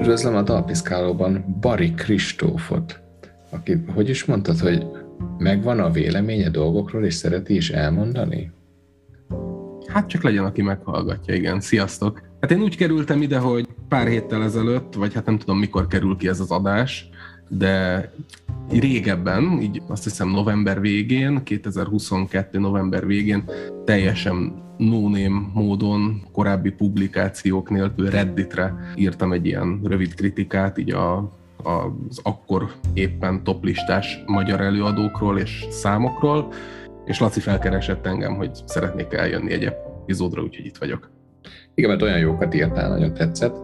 Üdvözlöm a Dalpiszkálóban Bari Kristófot, aki, hogy is mondtad, hogy megvan a véleménye dolgokról, és szereti is elmondani? Hát csak legyen, aki meghallgatja, igen. Sziasztok! Hát én úgy kerültem ide, hogy pár héttel ezelőtt, vagy hát nem tudom mikor kerül ki ez az adás, de régebben, így azt hiszem november végén, 2022. november végén teljesen no módon korábbi publikációk nélkül Redditre írtam egy ilyen rövid kritikát, így a az akkor éppen toplistás magyar előadókról és számokról, és Laci felkeresett engem, hogy szeretnék eljönni egy epizódra, úgyhogy itt vagyok. Igen, mert olyan jókat írtál, nagyon tetszett,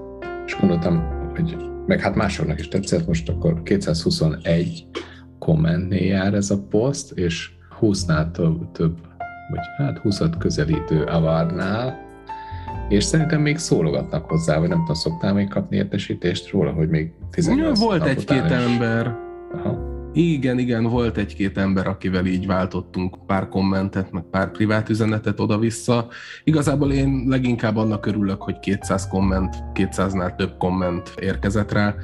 és gondoltam, hogy meg hát másoknak is tetszett, most akkor 221 kommentnél jár ez a poszt, és 20-nál több, több vagy hát 20 közelítő avárnál, és szerintem még szólogatnak hozzá, vagy nem tudom, szoktál még kapni értesítést róla, hogy még 18 Volt egy-két ember. Aha. Igen, igen, volt egy-két ember, akivel így váltottunk pár kommentet, meg pár privát üzenetet oda-vissza. Igazából én leginkább annak örülök, hogy 200 komment, 200-nál több komment érkezett rá,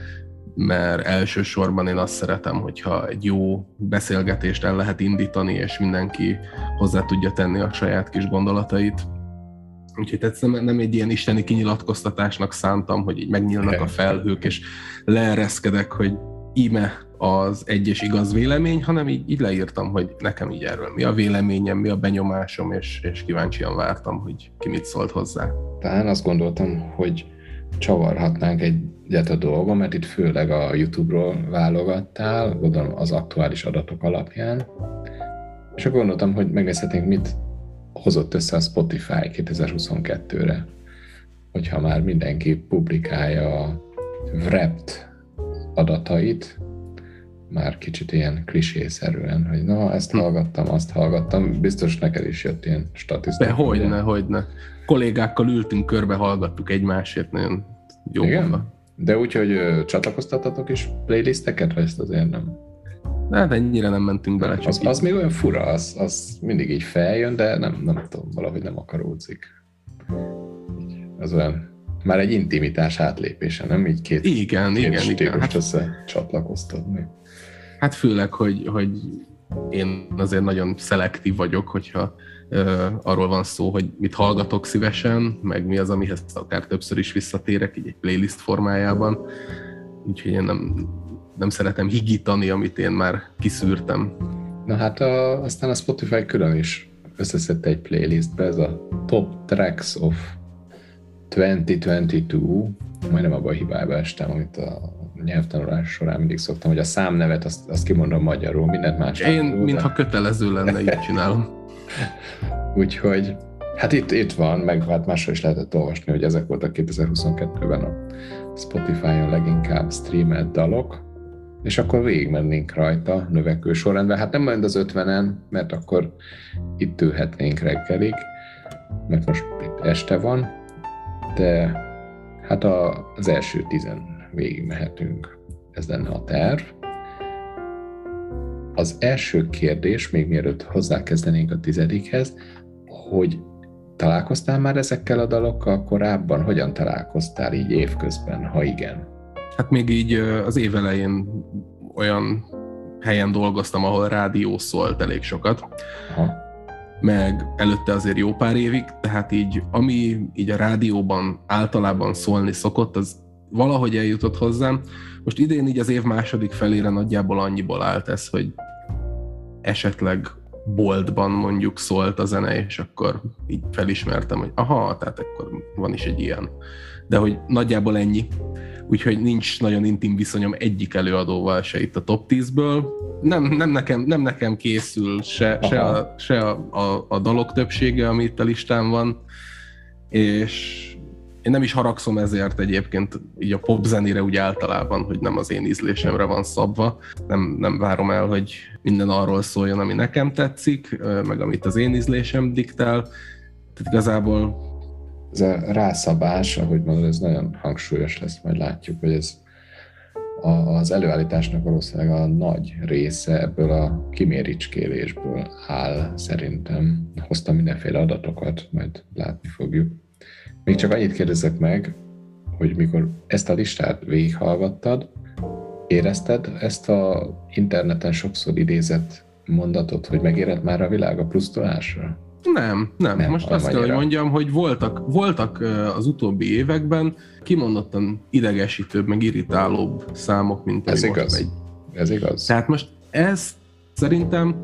mert elsősorban én azt szeretem, hogyha egy jó beszélgetést el lehet indítani, és mindenki hozzá tudja tenni a saját kis gondolatait. Úgyhogy tehát nem, nem egy ilyen isteni kinyilatkoztatásnak szántam, hogy így megnyílnak a felhők, és leereszkedek, hogy íme az egyes igaz vélemény, hanem így, így leírtam, hogy nekem így erről mi a véleményem, mi a benyomásom, és, és kíváncsian vártam, hogy ki mit szólt hozzá. Talán azt gondoltam, hogy csavarhatnánk egyet a dolgon, mert itt főleg a YouTube-ról válogattál, gondolom az aktuális adatok alapján, és akkor gondoltam, hogy megnézhetnénk, mit hozott össze a Spotify 2022-re, hogyha már mindenki publikálja a Wrapped adatait, már kicsit ilyen klisészerűen, hogy na, ezt hm. hallgattam, azt hallgattam, biztos neked is jött ilyen statisztika. De hogyne, hogyne. Kollégákkal ültünk körbe, hallgattuk egymásért, nagyon jó Igen? De úgy, hogy ö, csatlakoztatatok is playlisteket, vagy ezt azért nem? Hát ennyire nem mentünk bele. Csak az, az még olyan fura, az, az mindig így feljön, de nem, nem tudom, valahogy nem akaródzik. Az olyan, már egy intimitás átlépése, nem? Így két, igen, két igen, igen. Hát, össze csatlakoztatni. Hát főleg, hogy, hogy én azért nagyon szelektív vagyok, hogyha uh, arról van szó, hogy mit hallgatok szívesen, meg mi az, amihez akár többször is visszatérek, így egy playlist formájában. Úgyhogy én nem, nem szeretem higítani, amit én már kiszűrtem. Na hát a, aztán a Spotify külön is összeszedte egy playlistbe, ez a Top Tracks of 2022, majdnem abban a hibába estem, amit a nyelvtanulás során mindig szoktam, hogy a számnevet azt, azt kimondom magyarul, mindent más. Én, mintha kötelező lenne, így csinálom. Úgyhogy, hát itt, itt van, meg hát máshol is lehetett olvasni, hogy ezek voltak 2022-ben a Spotify-on leginkább streamelt dalok, és akkor végigmennénk rajta növekvő sorrendben. Hát nem majd az 50-en, mert akkor itt ülhetnénk reggelig, mert most itt este van, de hát a, az első tizen végigmehetünk. Ez lenne a terv. Az első kérdés, még mielőtt hozzákezdenénk a tizedikhez, hogy találkoztál már ezekkel a dalokkal korábban? Hogyan találkoztál így évközben, ha igen? Hát még így az év elején olyan helyen dolgoztam, ahol rádió szólt elég sokat. Aha. Meg előtte azért jó pár évig, tehát így ami így a rádióban általában szólni szokott, az valahogy eljutott hozzám. Most idén így az év második felére nagyjából annyiból állt ez, hogy esetleg boltban mondjuk szólt a zene, és akkor így felismertem, hogy aha, tehát akkor van is egy ilyen. De hogy nagyjából ennyi úgyhogy nincs nagyon intim viszonyom egyik előadóval se itt a top 10-ből. Nem, nem, nekem, nem nekem készül se, se, a, se a, a, a dalok többsége, ami itt a listán van, és én nem is haragszom ezért egyébként így a pop zenére úgy általában, hogy nem az én ízlésemre van szabva. Nem, nem várom el, hogy minden arról szóljon, ami nekem tetszik, meg amit az én ízlésem diktál. Tehát igazából ez a rászabás, ahogy mondod, ez nagyon hangsúlyos lesz, majd látjuk, hogy ez az előállításnak valószínűleg a nagy része ebből a kiméricskélésből áll szerintem. Hoztam mindenféle adatokat, majd látni fogjuk. Még csak annyit kérdezek meg, hogy mikor ezt a listát végighallgattad, érezted ezt a interneten sokszor idézett mondatot, hogy megérett már a világ a plusztolásra? Nem, nem. nem Most azt kell, hogy mondjam, hogy voltak, voltak az utóbbi években kimondottan idegesítőbb, meg irritálóbb számok, mint ez igaz. Megy. Ez igaz. Tehát most ez szerintem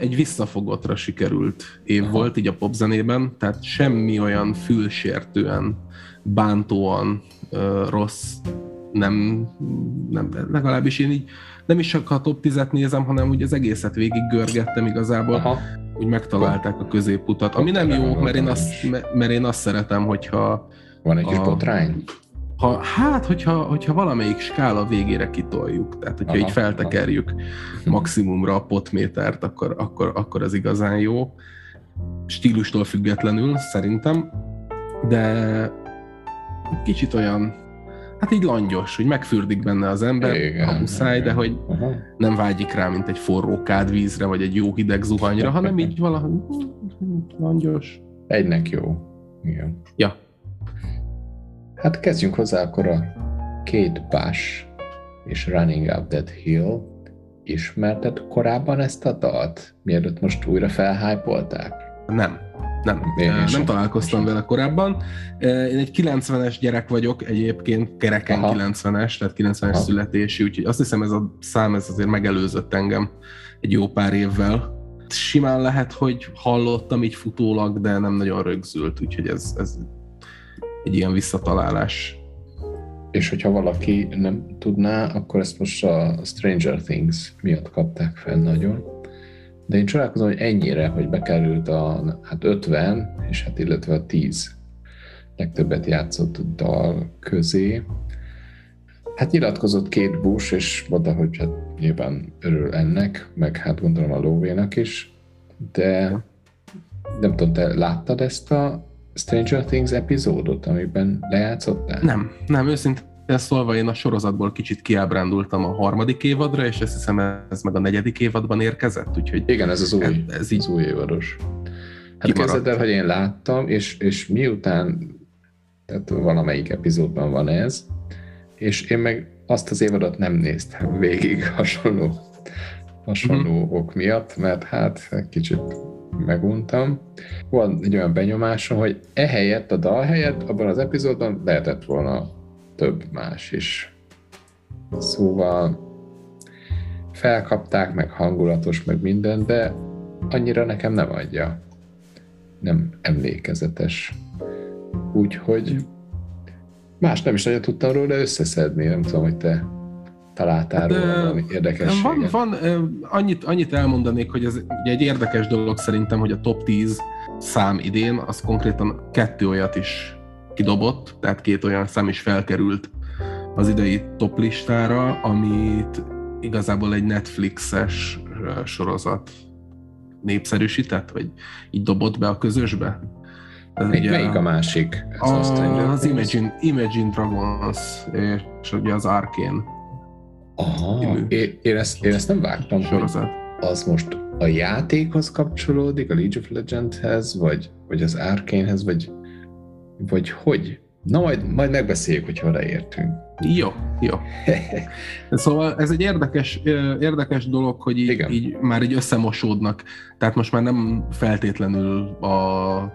egy visszafogottra sikerült év Aha. volt így a popzenében, tehát semmi olyan fülsértően, bántóan rossz nem, nem, legalábbis én így nem is csak a top 10-et nézem, hanem úgy az egészet végig görgettem igazából. Aha úgy megtalálták a középutat, ami nem jó, mert én azt, mert én azt szeretem, hogyha... Van egy kis botrány? Ha, hát, hogyha, hogyha valamelyik skála végére kitoljuk, tehát hogyha aha, így feltekerjük aha. maximumra a potmétert, akkor, akkor, akkor az igazán jó. Stílustól függetlenül szerintem, de kicsit olyan hát így langyos, hogy megfürdik benne az ember, igen, ha muszáj, igen. de hogy uh-huh. nem vágyik rá, mint egy forró kádvízre, vagy egy jó hideg zuhanyra, hanem így valahogy langyos. Egynek jó. Igen. Ja. Hát kezdjünk hozzá akkor a Kate Bush és Running Up That Hill. Ismerted korábban ezt a dalt? Mielőtt most újra felhájpolták? Nem. Nem, Én nem sem. találkoztam vele korábban. Én egy 90-es gyerek vagyok egyébként, kereken Aha. 90-es, tehát 90-es Aha. születési, úgyhogy azt hiszem ez a szám ez azért megelőzött engem egy jó pár évvel. Simán lehet, hogy hallottam így futólag, de nem nagyon rögzült, úgyhogy ez, ez egy ilyen visszatalálás. És hogyha valaki nem tudná, akkor ezt most a Stranger Things miatt kapták fel nagyon de én csodálkozom, hogy ennyire, hogy bekerült a hát 50, és hát illetve a 10 legtöbbet játszott dal közé. Hát nyilatkozott két Bush, és mondta, hogy hát nyilván örül ennek, meg hát gondolom a Lóvénak is, de nem tudom, te láttad ezt a Stranger Things epizódot, amiben lejátszottál? Nem, nem, őszintén szólva én a sorozatból kicsit kiábrándultam a harmadik évadra, és azt hiszem ez meg a negyedik évadban érkezett, úgyhogy... Igen, ez az új, ez, ez így az új évados. Hát képzeld el, hogy én láttam, és, és miután, tehát valamelyik epizódban van ez, és én meg azt az évadot nem néztem végig hasonló, hasonló mm-hmm. ok miatt, mert hát kicsit meguntam. Van egy olyan benyomásom, hogy ehelyett, a dal helyett abban az epizódban lehetett volna több más is. Szóval felkapták, meg hangulatos, meg minden, de annyira nekem nem adja. Nem emlékezetes. Úgyhogy más nem is nagyon tudtam róla összeszedni, nem tudom, hogy te találtál hát, róla valami érdekességet. Van, van annyit, annyit elmondanék, hogy ez ugye egy érdekes dolog szerintem, hogy a top 10 szám idén, az konkrétan kettő olyat is kidobott, tehát két olyan szám is felkerült az idei top listára, amit igazából egy Netflixes sorozat népszerűsített, vagy így dobott be a közösbe. Egy melyik a másik? Ez a, az Imagine, Imagine Dragons és ugye az Arkane. Aha, én, én, ezt, én ezt nem vágtam, sorozat. az most a játékhoz kapcsolódik, a League of Legends-hez, vagy, vagy az Arkanehez, vagy vagy hogy? Na majd, majd megbeszéljük, hogyha odaértünk. Jó, jó. szóval ez egy érdekes, érdekes dolog, hogy így, így már így összemosódnak. Tehát most már nem feltétlenül a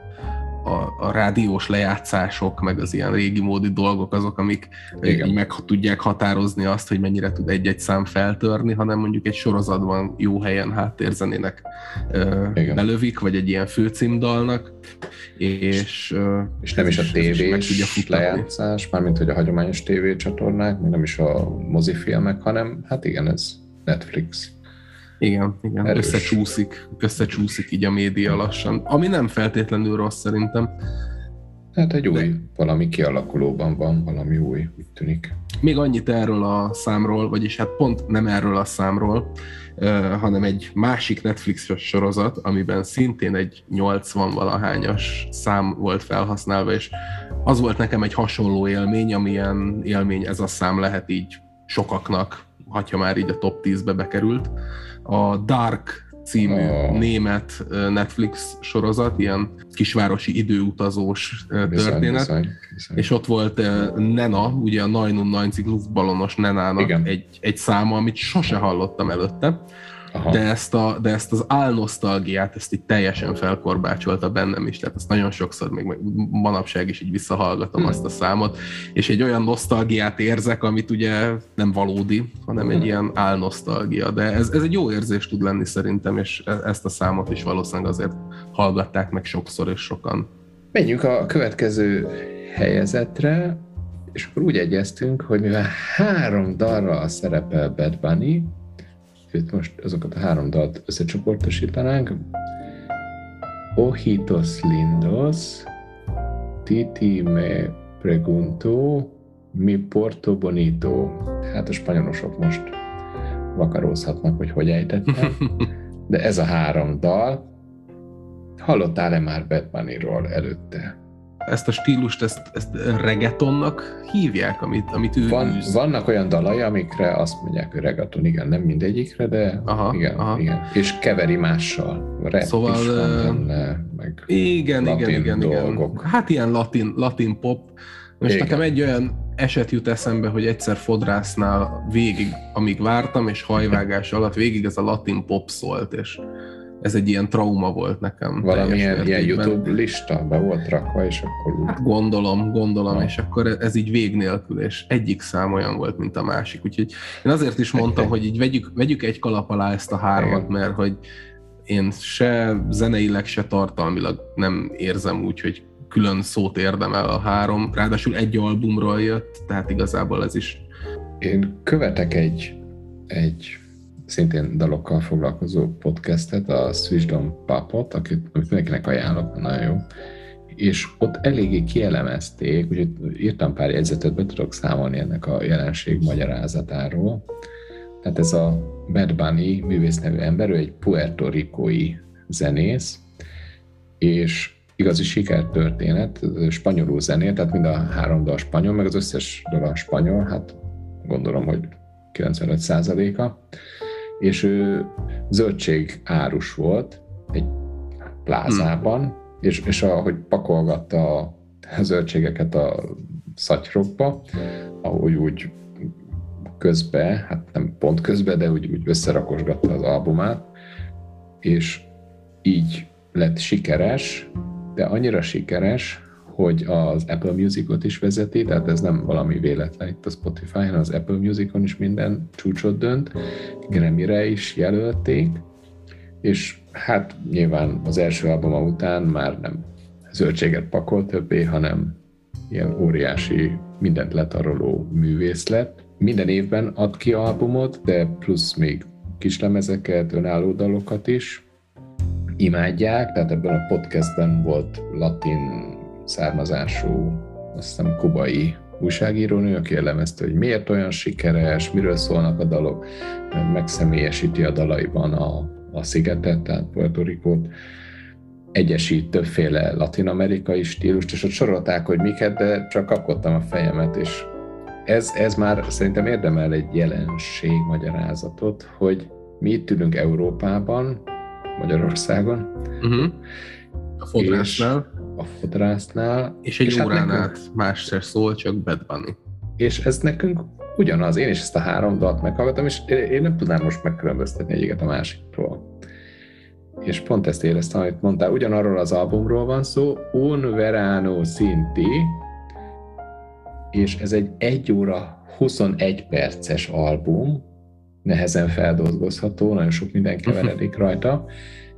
a, a rádiós lejátszások, meg az ilyen régi módi dolgok azok, amik Igen. meg tudják határozni azt, hogy mennyire tud egy-egy szám feltörni, hanem mondjuk egy sorozatban jó helyen háttérzenének Igen. belövik, vagy egy ilyen főcímdalnak, és, és nem is a tévés lejátszás, mármint hogy a hagyományos tévécsatornák, nem is a mozifilmek, hanem hát igen, ez Netflix. Igen, igen, Erős. összecsúszik, összecsúszik így a média lassan, ami nem feltétlenül rossz szerintem. Hát egy új, De... valami kialakulóban van, valami új, úgy tűnik. Még annyit erről a számról, vagyis hát pont nem erről a számról, hanem egy másik Netflix sorozat, amiben szintén egy 80-valahányas szám volt felhasználva, és az volt nekem egy hasonló élmény, amilyen élmény ez a szám lehet így sokaknak, ha már így a top 10-be bekerült a Dark című oh. német Netflix sorozat, ilyen kisvárosi időutazós történet. Bizony, bizony. És ott volt Nena, ugye a 990 Luftballonos Nenának egy, egy száma, amit sose hallottam előtte de ezt, a, de ezt az álnosztalgiát, ezt így teljesen felkorbácsolta bennem is, tehát ezt nagyon sokszor még manapság is így visszahallgatom hmm. azt a számot, és egy olyan nosztalgiát érzek, amit ugye nem valódi, hanem egy hmm. ilyen álnosztalgia, de ez, ez egy jó érzés tud lenni szerintem, és e, ezt a számot is valószínűleg azért hallgatták meg sokszor és sokan. Menjünk a következő helyezetre, és akkor úgy egyeztünk, hogy mivel három darra szerepel Bad Bunny, itt most azokat a három dalt összecsoportosítanánk. Ojitos lindos, Titi me pregunto, mi porto bonito. Hát a spanyolosok most vakarózhatnak, hogy hogy ejtettem. De ez a három dal. Hallottál-e már Bad Bunny-ról előtte? Ezt a stílust, ezt, ezt reggaetonnak hívják, amit, amit ő Van, űz. Vannak olyan dalai, amikre azt mondják, hogy reggaeton, igen, nem mindegyikre, de aha, igen, aha. igen. És keveri mással. Rap szóval, is van benne, meg igen, igen, igen, dolgok. igen. Hát ilyen latin, latin pop. Most igen. nekem egy olyan eset jut eszembe, hogy egyszer fodrásznál végig, amíg vártam, és hajvágás alatt végig ez a latin pop szólt, és ez egy ilyen trauma volt nekem. Valamilyen ilyen YouTube lista be volt rakva, és akkor. Hát gondolom, gondolom, ha. és akkor ez így vég nélkül, és egyik szám olyan volt, mint a másik. Úgyhogy én azért is mondtam, hogy így vegyük, vegyük egy kalap alá ezt a hármat, mert hogy én se zeneileg, se tartalmilag nem érzem úgy, hogy külön szót érdemel a három. Ráadásul egy albumról jött, tehát igazából ez is... Én követek egy, egy szintén dalokkal foglalkozó podcastet, a Switchdom Papot, akit mindenkinek ajánlok, nagyon jó. És ott eléggé kielemezték, úgyhogy írtam pár jegyzetet, be tudok számolni ennek a jelenség magyarázatáról. Tehát ez a Bad Bunny művész nevű ember, ő egy puerto ricói zenész, és igazi sikertörténet, spanyolul zenél, tehát mind a három dal spanyol, meg az összes dal spanyol, hát gondolom, hogy 95%-a és ő zöldség árus volt egy plázában, hmm. és, és ahogy pakolgatta a zöldségeket a szatyrokba, ahogy úgy közbe, hát nem pont közbe, de úgy, úgy összerakosgatta az albumát, és így lett sikeres, de annyira sikeres, hogy az Apple Musicot is vezeti, tehát ez nem valami véletlen itt a Spotify, hanem az Apple Musicon is minden csúcsot dönt, Grammy-re is jelölték, és hát nyilván az első albuma után már nem zöldséget pakol többé, hanem ilyen óriási, mindent letaroló művész lett. Minden évben ad ki albumot, de plusz még kislemezeket, önálló dalokat is imádják, tehát ebben a podcastben volt latin származású, azt hiszem kubai újságírónő, aki elemezte, hogy miért olyan sikeres, miről szólnak a dalok, megszemélyesíti a dalaiban a, a szigetet, tehát Puerto Ricót, egyesít többféle latin-amerikai stílust, és ott sorolták, hogy miket, de csak kapkodtam a fejemet, és ez, ez már szerintem érdemel egy jelenség magyarázatot, hogy mi itt ülünk Európában, Magyarországon, uh-huh. a fodrásnál, a fodrásznál. És egy és hát órán hát nekünk, át más se szól, csak Bad Bunny. És ez nekünk ugyanaz, én is ezt a három dalt meghallgatom, és én nem tudnám most megkülönböztetni egyiket a másikról. És pont ezt éreztem, amit mondtál, ugyanarról az albumról van szó, Un Verano Sinti, és ez egy 1 óra 21 perces album, nehezen feldolgozható, nagyon sok minden keveredik rajta,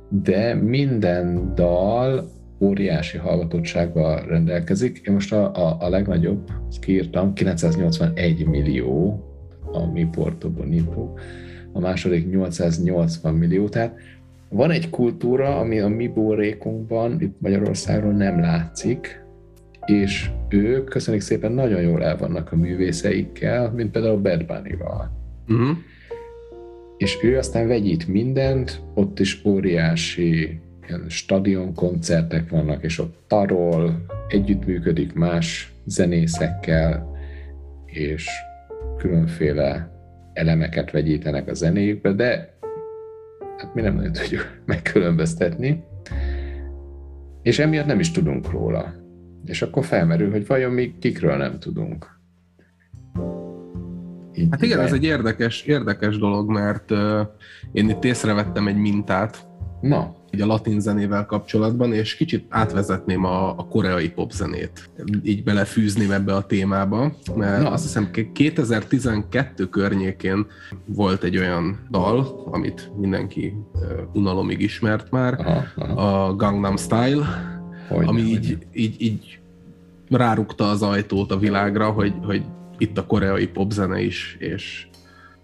de minden dal óriási hallgatottsággal rendelkezik. Én most a, a, a legnagyobb, azt kiírtam, 981 millió a Mi Porto Bonito, a második 880 millió, tehát van egy kultúra, ami a mi borékunkban, itt Magyarországon nem látszik, és ők, köszönjük szépen, nagyon jól el vannak a művészeikkel, mint például Bad Bunny-val. Uh-huh. És ő aztán vegyít mindent, ott is óriási ilyen stadion koncertek vannak, és ott tarol, együttműködik más zenészekkel, és különféle elemeket vegyítenek a zenéjükbe, de hát mi nem nagyon tudjuk megkülönböztetni, és emiatt nem is tudunk róla. És akkor felmerül, hogy vajon mi kikről nem tudunk. Így hát igen, ez egy érdekes, érdekes dolog, mert uh, én itt észrevettem egy mintát, Na. Így a latin zenével kapcsolatban, és kicsit átvezetném a, a koreai popzenét. Így belefűzném ebbe a témába, mert Na. azt hiszem 2012 környékén volt egy olyan dal, amit mindenki unalomig ismert már, aha, aha. a Gangnam Style, hogy ami így, így, így rárukta az ajtót a világra, hogy, hogy itt a koreai popzene is, és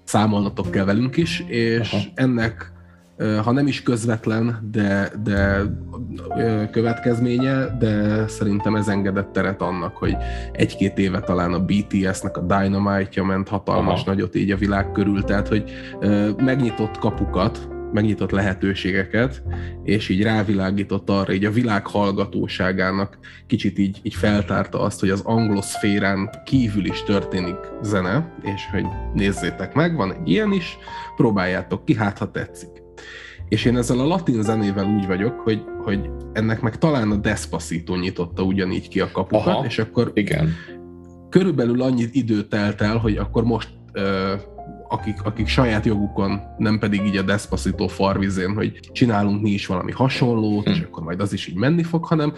számolnatok kell velünk is, és Aha. ennek ha nem is közvetlen, de, de következménye, de szerintem ez engedett teret annak, hogy egy-két éve talán a BTS-nek a Dynamite-ja ment hatalmas Aha. nagyot így a világ körül, tehát hogy megnyitott kapukat, megnyitott lehetőségeket, és így rávilágított arra, így a világ hallgatóságának kicsit így, így feltárta azt, hogy az angloszférán kívül is történik zene, és hogy nézzétek meg, van egy ilyen is, próbáljátok ki, hát ha tetszik. És én ezzel a latin zenével úgy vagyok, hogy, hogy ennek meg talán a Despacito nyitotta ugyanígy ki a kapukat, Aha, és akkor igen. körülbelül annyi idő telt el, hogy akkor most akik, akik saját jogukon, nem pedig így a Despacito farvizén, hogy csinálunk mi is valami hasonlót, hm. és akkor majd az is így menni fog, hanem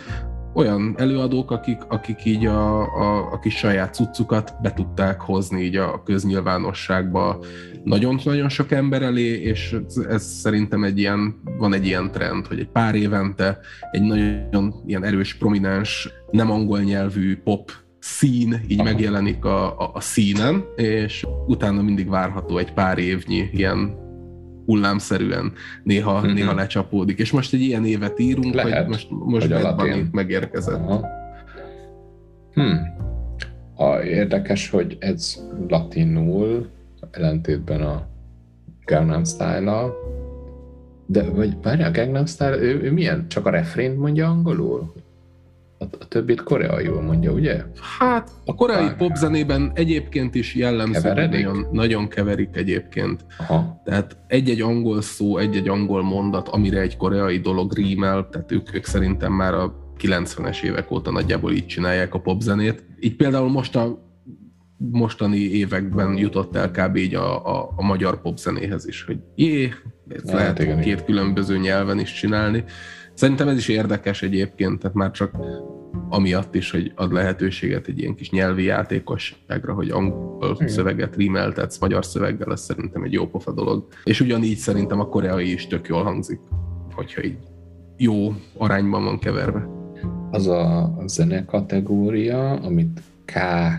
olyan előadók, akik, akik így a, a, a kis saját cuccukat be tudták hozni így a köznyilvánosságba nagyon-nagyon sok ember elé, és ez, szerintem egy ilyen, van egy ilyen trend, hogy egy pár évente egy nagyon ilyen erős, prominens, nem angol nyelvű pop szín így megjelenik a, a, a színen, és utána mindig várható egy pár évnyi ilyen hullámszerűen néha, mm-hmm. néha lecsapódik. És most egy ilyen évet írunk, Lehet, hogy most, most hogy megérkezett. Aha. Hmm. A, érdekes, hogy ez latinul, ellentétben a Gangnam style de vagy várjál, a Gangnam Style, ő, ő milyen? Csak a refrént mondja angolul? A, a többit koreaiul mondja, ugye? Hát a koreai popzenében egyébként is jellemző, nagyon, nagyon keverik egyébként. Aha. Tehát egy-egy angol szó, egy-egy angol mondat, amire egy koreai dolog rímel, tehát ők, ők szerintem már a 90-es évek óta nagyjából így csinálják a popzenét. Így például most a mostani években jutott el kb. így a, a, a magyar popzenéhez is, hogy jé, ezt hát, lehet igen, két igen. különböző nyelven is csinálni. Szerintem ez is érdekes egyébként, tehát már csak amiatt is, hogy ad lehetőséget egy ilyen kis nyelvi játékosságra, hogy angol Igen. szöveget rímeltetsz magyar szöveggel, ez szerintem egy jó pofa dolog. És ugyanígy szerintem a koreai is tök jól hangzik, hogyha így jó arányban van keverve. Az a zene kategória, amit K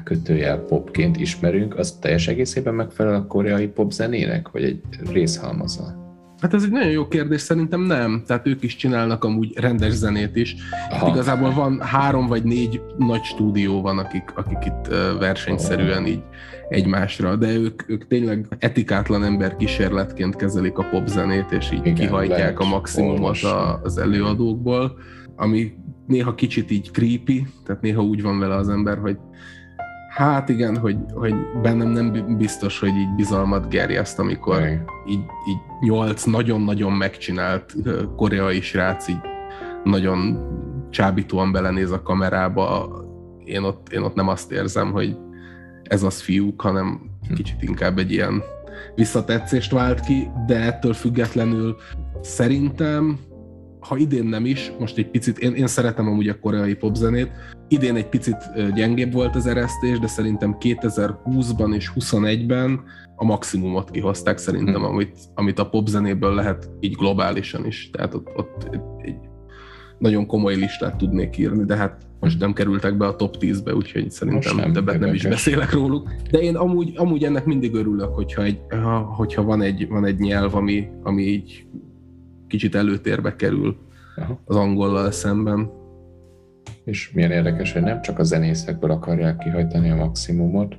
kötőjel popként ismerünk, az teljes egészében megfelel a koreai pop zenének, vagy egy részhalmaza? Hát ez egy nagyon jó kérdés, szerintem nem. Tehát ők is csinálnak amúgy rendes zenét is. Aha. Igazából van három vagy négy nagy stúdió van, akik, akik itt versenyszerűen így egymásra, de ők, ők tényleg etikátlan ember kísérletként kezelik a popzenét, és így Igen, kihajtják a maximumot a, az előadókból, ami néha kicsit így creepy, tehát néha úgy van vele az ember, hogy Hát igen, hogy, hogy bennem nem biztos, hogy így bizalmat gerjeszt, amikor igen. így, így nyolc nagyon-nagyon megcsinált koreai srác így nagyon csábítóan belenéz a kamerába. Én ott, én ott nem azt érzem, hogy ez az fiúk, hanem kicsit inkább egy ilyen visszatetszést vált ki, de ettől függetlenül szerintem ha idén nem is, most egy picit, én, én szeretem amúgy a koreai popzenét, idén egy picit gyengébb volt az eresztés, de szerintem 2020-ban és 21-ben a maximumot kihozták szerintem, hmm. amit, amit a popzenéből lehet így globálisan is. Tehát ott, ott egy nagyon komoly listát tudnék írni, de hát most nem kerültek be a top 10-be, úgyhogy szerintem nem, többet nem is beszélek róluk. De én amúgy, amúgy ennek mindig örülök, hogyha, egy, hogyha van, egy, van egy nyelv, ami, ami így kicsit előtérbe kerül Aha. az angollal szemben. És milyen érdekes, hogy nem csak a zenészekből akarják kihajtani a maximumot,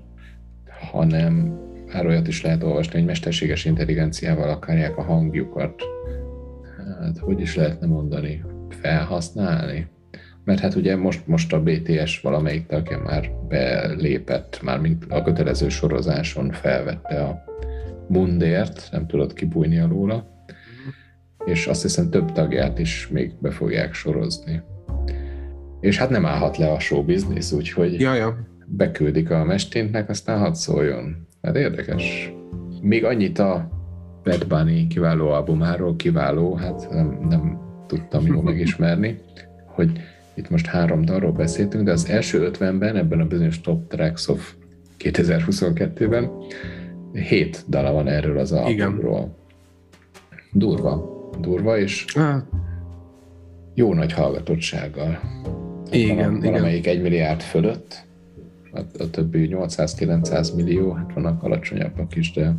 hanem már olyat is lehet olvasni, hogy mesterséges intelligenciával akarják a hangjukat, hát hogy is lehetne mondani, felhasználni. Mert hát ugye most, most a BTS valamelyik tagja már belépett, már mint a kötelező sorozáson felvette a Mundért, nem tudott kibújni alóla, és azt hiszem több tagját is még be fogják sorozni. És hát nem állhat le a show business, úgyhogy ja, ja. beküldik a mesténtnek, aztán hadd szóljon. Hát érdekes. Még annyit a Bad Bunny kiváló albumáról, kiváló, hát nem, nem tudtam jól megismerni, hogy itt most három dalról beszéltünk, de az első 50-ben, ebben a bizonyos Top Tracks of 2022-ben hét dala van erről az albumról. Igen. Durva. Durva, és hát. jó nagy hallgatottsággal. Igen, valamelyik igen. egy milliárd fölött, a, a többi 800-900 millió, hát vannak alacsonyabbak is, de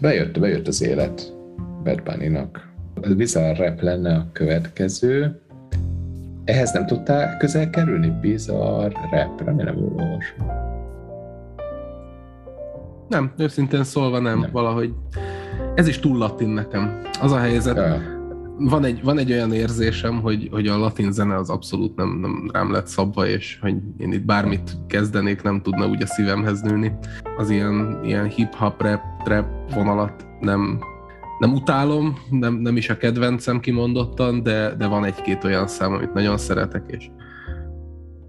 bejött, bejött az élet Bad Bunny-nak. Ez bizarr rap lenne a következő. Ehhez nem tudtál közel kerülni? Bizarr rap, remélem jól olvasom. Nem, őszintén szólva nem, nem. valahogy ez is túl latin nekem. Az a helyzet, ja. van, egy, van egy olyan érzésem, hogy, hogy a latin zene az abszolút nem, nem rám lett szabva, és hogy én itt bármit kezdenék, nem tudna úgy a szívemhez nőni. Az ilyen, ilyen hip-hop, rap, trap vonalat nem, nem utálom, nem, nem is a kedvencem kimondottan, de, de van egy-két olyan szám, amit nagyon szeretek, és,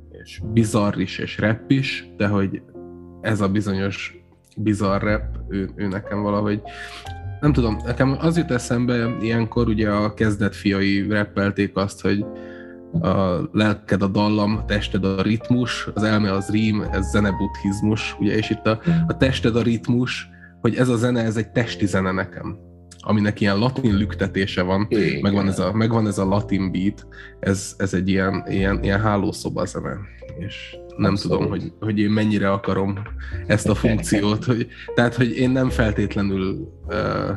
és bizarr is, és rap is, de hogy ez a bizonyos bizarr rap, ő, ő nekem valahogy nem tudom, nekem az jut eszembe ilyenkor, ugye a kezdet fiai rappelték azt, hogy a lelked a dallam, a tested a ritmus, az elme az rím, ez zenebuddhizmus, ugye, és itt a, a tested a ritmus, hogy ez a zene, ez egy testi zene nekem aminek ilyen latin lüktetése van, Igen. megvan ez, a, megvan ez a latin beat, ez, ez egy ilyen, ilyen, ilyen hálószoba zene, és nem Abszolút. tudom, hogy, hogy én mennyire akarom ezt a funkciót, hogy, tehát, hogy én nem feltétlenül uh,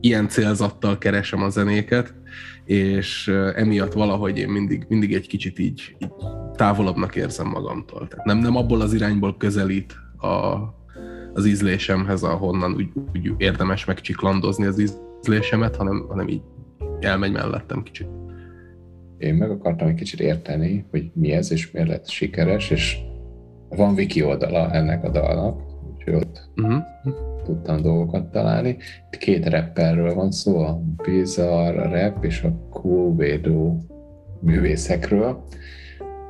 ilyen célzattal keresem a zenéket, és uh, emiatt valahogy én mindig, mindig egy kicsit így, így távolabbnak érzem magamtól. Tehát nem, nem abból az irányból közelít a, az ízlésemhez, ahonnan úgy, úgy érdemes megcsiklandozni az ízlésemet, hanem, hanem így elmegy mellettem kicsit. Én meg akartam egy kicsit érteni, hogy mi ez, és miért lett sikeres, és van wiki oldala ennek a dalnak, úgyhogy ott uh-huh. tudtam dolgokat találni. Itt két rapperről van szó, a Bizarre Rap és a Cool Védó művészekről.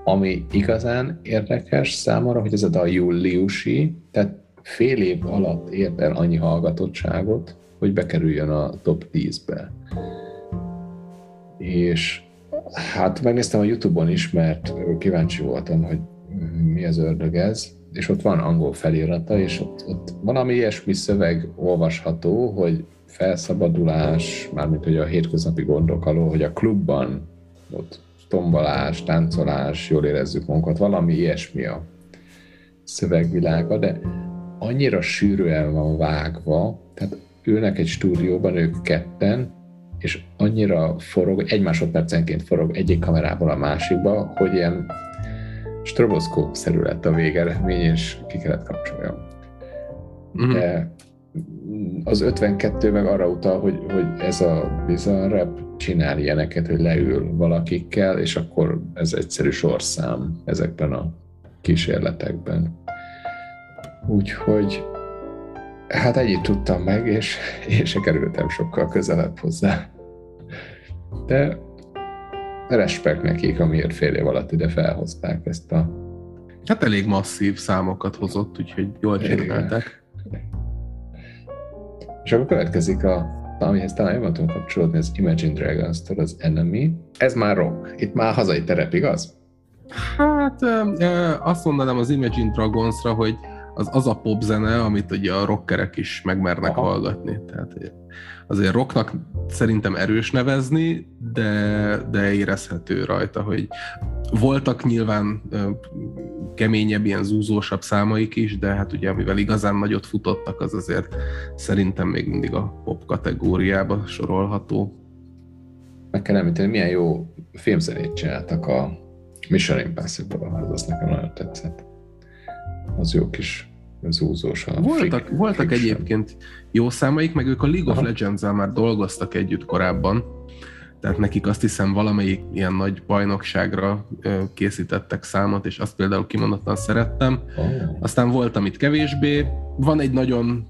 Ami igazán érdekes számomra, hogy ez a dal júliusi, tehát fél év alatt ért el annyi hallgatottságot, hogy bekerüljön a top 10-be. És hát megnéztem a Youtube-on is, mert kíváncsi voltam, hogy mi az ördög ez, és ott van angol felirata, és ott, ott valami ilyesmi szöveg olvasható, hogy felszabadulás, mármint hogy a hétköznapi gondok alól, hogy a klubban ott tombolás, táncolás, jól érezzük magunkat, valami ilyesmi a szövegvilága, de annyira sűrűen van vágva, tehát ülnek egy stúdióban ők ketten, és annyira forog, egy másodpercenként forog egyik kamerából a másikba, hogy ilyen stroboszkóp-szerű lett a végeredmény, és ki kellett kapcsoljam. Uh-huh. De az 52 meg arra utal, hogy, hogy ez a bizarr rap csinál ilyeneket, hogy leül valakikkel, és akkor ez egyszerű sorszám ezekben a kísérletekben. Úgyhogy hát ennyit tudtam meg, és én se kerültem sokkal közelebb hozzá. De respekt nekik, amiért fél év alatt ide felhozták ezt a... Hát elég masszív számokat hozott, úgyhogy jól csinálták. És akkor következik a, amihez talán jobban tudom kapcsolódni, az Imagine Dragons-től az Enemy. Ez már rock. Itt már hazai terep, igaz? Hát azt mondanám az Imagine Dragonsra, hogy az az a popzene, amit ugye a rockerek is megmernek Aha. hallgatni. Tehát azért rocknak szerintem erős nevezni, de, de érezhető rajta, hogy voltak nyilván keményebb, ilyen zúzósabb számaik is, de hát ugye amivel igazán nagyot futottak, az azért szerintem még mindig a pop kategóriába sorolható. Meg kell említeni, milyen jó filmzenét csináltak a Mission Impossible-hoz, az nekem nagyon tetszett az jó kis zúzós. A voltak, frik, voltak egyébként jó számaik, meg ők a League Aha. of legends már dolgoztak együtt korábban, tehát nekik azt hiszem valamelyik ilyen nagy bajnokságra készítettek számot, és azt például kimondottan szerettem. Oh. Aztán volt, amit kevésbé. Van egy nagyon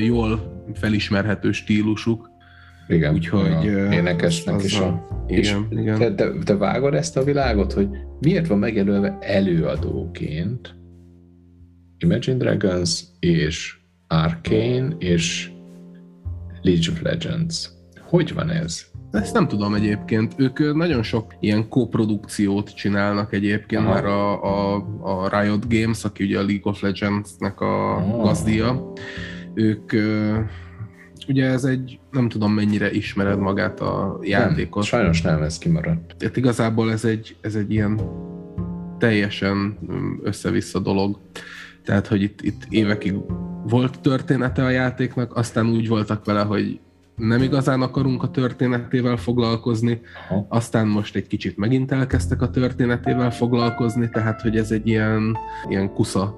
jól felismerhető stílusuk, Igen, Úgyhogy, énekesnek is a... a igen, és igen. Te, te, te vágod ezt a világot, hogy miért van megjelölve előadóként Imagine Dragons és Arcane és League of Legends. Hogy van ez? Ezt nem tudom egyébként. Ők nagyon sok ilyen koprodukciót csinálnak egyébként, Aha. mert a, a, a Riot Games, aki ugye a League of Legends-nek a Aha. gazdia, ők ugye ez egy, nem tudom mennyire ismered magát a játékot. Nem, sajnos nem, ez kimaradt. Tehát igazából ez egy, ez egy ilyen teljesen össze-vissza dolog. Tehát, hogy itt, itt évekig volt története a játéknak, aztán úgy voltak vele, hogy nem igazán akarunk a történetével foglalkozni, Aha. aztán most egy kicsit megint elkezdtek a történetével foglalkozni, tehát hogy ez egy ilyen, ilyen kusza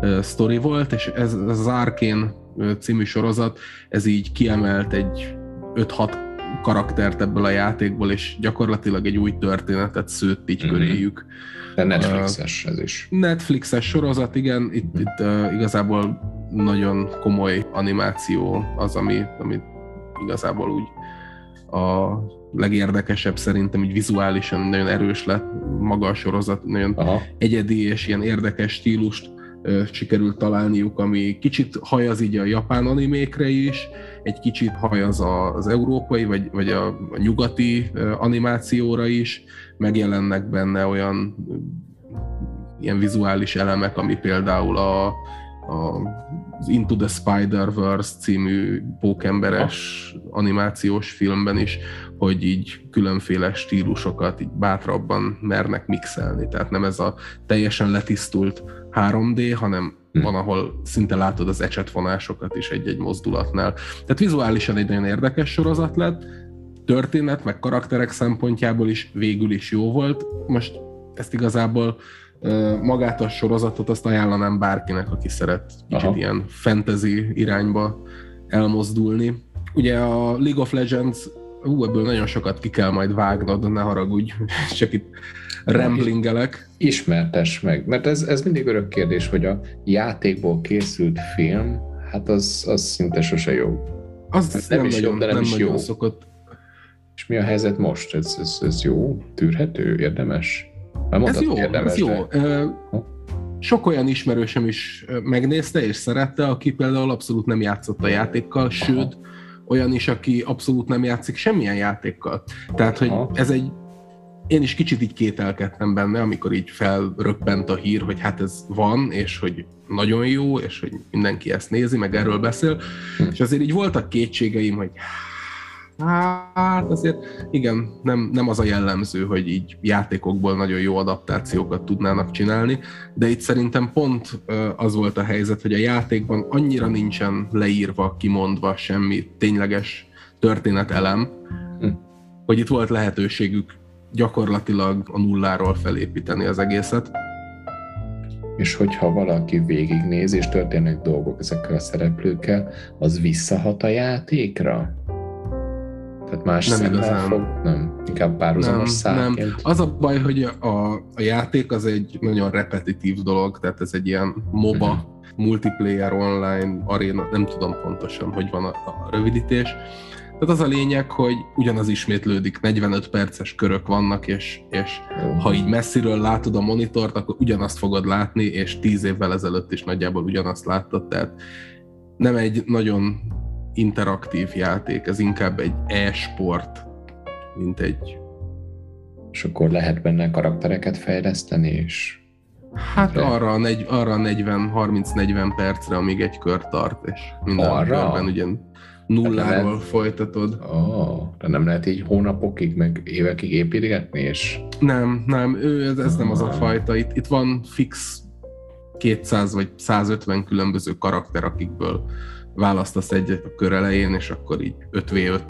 uh, sztori volt, és ez, ez az Arkén című sorozat, ez így kiemelt egy 5-6 karaktert ebből a játékból, és gyakorlatilag egy új történetet szőtt így mm-hmm. köréjük. De Netflixes ez is. Netflixes sorozat, igen, itt, mm. itt uh, igazából nagyon komoly animáció az, ami, ami igazából úgy a legérdekesebb szerintem, így vizuálisan nagyon erős lett maga a sorozat, nagyon Aha. egyedi és ilyen érdekes stílust ö, sikerült találniuk, ami kicsit hajaz így a japán animékre is, egy kicsit hajaz az európai, vagy, vagy a, a nyugati animációra is, megjelennek benne olyan ilyen vizuális elemek, ami például a, a az Into the Spider-Verse című pókemberes animációs filmben is, hogy így különféle stílusokat így bátrabban mernek mixelni. Tehát nem ez a teljesen letisztult 3D, hanem hm. van, ahol szinte látod az ecsetvonásokat is egy-egy mozdulatnál. Tehát vizuálisan egy nagyon érdekes sorozat lett, történet, meg karakterek szempontjából is végül is jó volt. Most ezt igazából magát a sorozatot azt ajánlanám bárkinek, aki szeret kicsit Aha. ilyen fantasy irányba elmozdulni. Ugye a League of Legends, ú, ebből nagyon sokat ki kell majd vágnod, ne haragudj, csak itt ramblingelek. Ismertes meg, mert ez, ez mindig örök kérdés, hogy a játékból készült film, hát az, az szinte sose jó. Az hát nem, nem is nagyon, jó, de nem, nem is jó. szokott. És mi a helyzet most? Ez, ez, ez jó? Tűrhető? Érdemes? ez jó, érdemes, ez jó. De... Sok olyan ismerősöm is megnézte és szerette, aki például abszolút nem játszott a játékkal, sőt, Aha. olyan is, aki abszolút nem játszik semmilyen játékkal. Tehát, hogy Aha. ez egy én is kicsit így kételkedtem benne, amikor így felröppent a hír, hogy hát ez van, és hogy nagyon jó, és hogy mindenki ezt nézi, meg erről beszél, és azért így voltak kétségeim, hogy Hát azért igen, nem, nem az a jellemző, hogy így játékokból nagyon jó adaptációkat tudnának csinálni, de itt szerintem pont az volt a helyzet, hogy a játékban annyira nincsen leírva, kimondva semmi tényleges történetelem, hm. hogy itt volt lehetőségük gyakorlatilag a nulláról felépíteni az egészet. És hogyha valaki végignéz, és történnek dolgok ezekkel a szereplőkkel, az visszahat a játékra? Tehát más nem igazán. fog, nem, inkább párhuzamos szárként. Nem. Az a baj, hogy a, a játék az egy nagyon repetitív dolog, tehát ez egy ilyen MOBA, uh-huh. multiplayer online arena, nem tudom pontosan, hogy van a, a rövidítés. Tehát az a lényeg, hogy ugyanaz ismétlődik, 45 perces körök vannak, és, és ha így messziről látod a monitort, akkor ugyanazt fogod látni, és 10 évvel ezelőtt is nagyjából ugyanazt láttad, tehát nem egy nagyon interaktív játék, ez inkább egy e-sport, mint egy... És akkor lehet benne karaktereket fejleszteni, és... Hát de... arra, negy, arra 40-30-40 percre, amíg egy kör tart, és minden arra? körben ugye nulláról lehet... folytatod. Oh, de nem lehet így hónapokig, meg évekig építgetni, és... Nem, nem, ő, ez, ez nem az a ah. fajta. Itt, itt van fix 200 vagy 150 különböző karakter, akikből választasz egyet a kör elején, és akkor így 5v5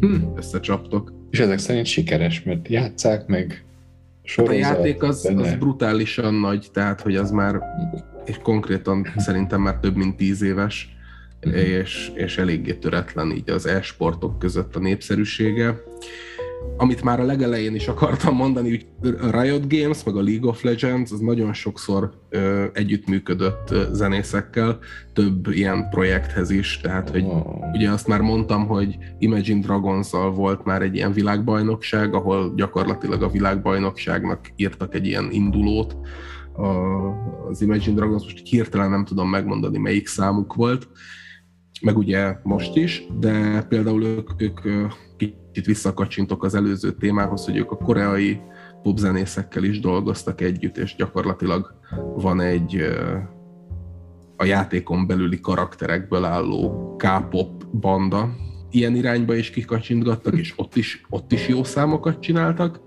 hm. összecsaptok. És ezek szerint sikeres, mert játszák meg sorozat. Hát a játék az, az brutálisan nagy, tehát hogy az már, és konkrétan szerintem már több mint tíz éves. És, és eléggé töretlen így az e-sportok között a népszerűsége. amit már a legelején is akartam mondani, hogy a Riot Games, meg a League of Legends, az nagyon sokszor ö, együttműködött zenészekkel, több ilyen projekthez is, tehát hogy oh. ugye azt már mondtam, hogy Imagine dragons volt már egy ilyen világbajnokság, ahol gyakorlatilag a világbajnokságnak írtak egy ilyen indulót, az Imagine Dragons, most hirtelen nem tudom megmondani, melyik számuk volt, meg ugye most is, de például ők, ők kicsit visszakacsintok az előző témához, hogy ők a koreai popzenészekkel is dolgoztak együtt, és gyakorlatilag van egy a játékon belüli karakterekből álló K-pop banda. Ilyen irányba is kikacsintgattak, és ott is, ott is jó számokat csináltak,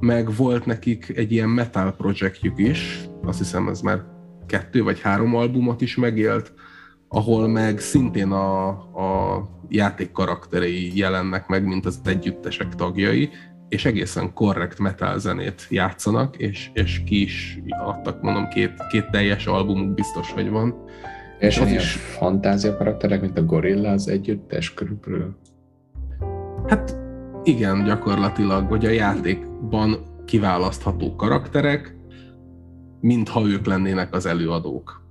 meg volt nekik egy ilyen metal projektjük is, azt hiszem ez már kettő vagy három albumot is megélt, ahol meg szintén a, a játék karakterei jelennek meg, mint az együttesek tagjai, és egészen korrekt metal zenét játszanak, és, és ki is adtak, mondom, két, két teljes albumuk biztos, hogy van. És, és az is fantázia karakterek, mint a Gorilla az együttes körülbelül? Hát igen, gyakorlatilag, hogy a játékban kiválasztható karakterek, mintha ők lennének az előadók.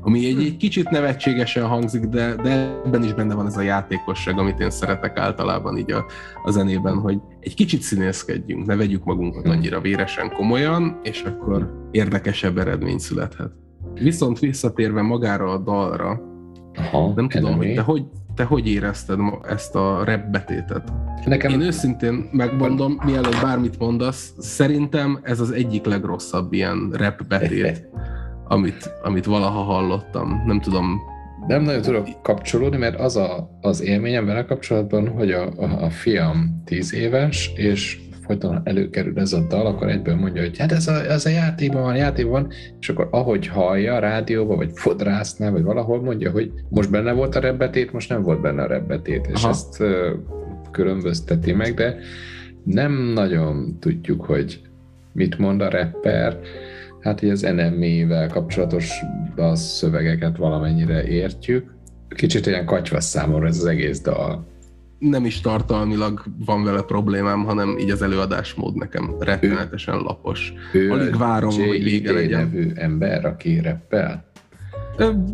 Ami egy, egy kicsit nevetségesen hangzik, de, de ebben is benne van ez a játékosság, amit én szeretek általában így a, a zenében, hogy egy kicsit színészkedjünk, ne vegyük magunkat hm. annyira véresen komolyan, és akkor érdekesebb eredmény születhet. Viszont visszatérve magára a dalra, Aha, nem tudom, hogy te hogy, te hogy érezted ezt a rap betétet? Nekem... Én őszintén megmondom, mielőtt bármit mondasz, szerintem ez az egyik legrosszabb ilyen rap betét, amit, amit valaha hallottam. Nem tudom. Nem nagyon tudok kapcsolódni, mert az a, az élményem vele kapcsolatban, hogy a, a, a fiam tíz éves, és folyton előkerül ez a dal, akkor egyből mondja, hogy hát ez a, ez a játékban van, játékban van, és akkor ahogy hallja a rádióban, vagy fodrásznál, vagy valahol mondja, hogy most benne volt a rebbetét, most nem volt benne a rebbetét, és Aha. ezt uh, különbözteti meg, de nem nagyon tudjuk, hogy mit mond a rapper, hát hogy az NME-vel kapcsolatos a szövegeket valamennyire értjük. Kicsit olyan kacsvasz számomra ez az egész dal nem is tartalmilag van vele problémám, hanem így az előadásmód nekem rettenetesen lapos. Ő Alig várom, hogy vége legyen. nevű ember, aki reppel?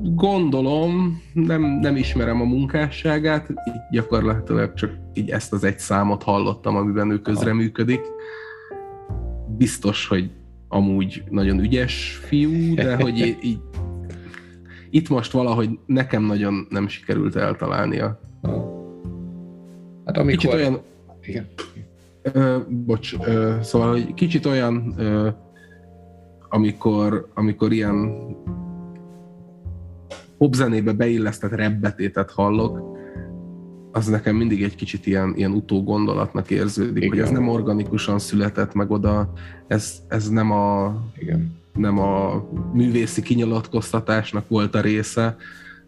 Gondolom, nem, nem ismerem a munkásságát, így gyakorlatilag csak így ezt az egy számot hallottam, amiben ő közreműködik. Biztos, hogy amúgy nagyon ügyes fiú, de hogy így, így itt most valahogy nekem nagyon nem sikerült eltalálnia. Hát amikor... Kicsit olyan... Igen. Ö, bocs, ö, szóval hogy kicsit olyan, ö, amikor, amikor ilyen popzenébe beillesztett rebbetétet hallok, az nekem mindig egy kicsit ilyen, ilyen utó gondolatnak érződik, Igen. hogy ez nem organikusan született meg oda, ez, ez nem a Igen. nem a művészi kinyilatkoztatásnak volt a része,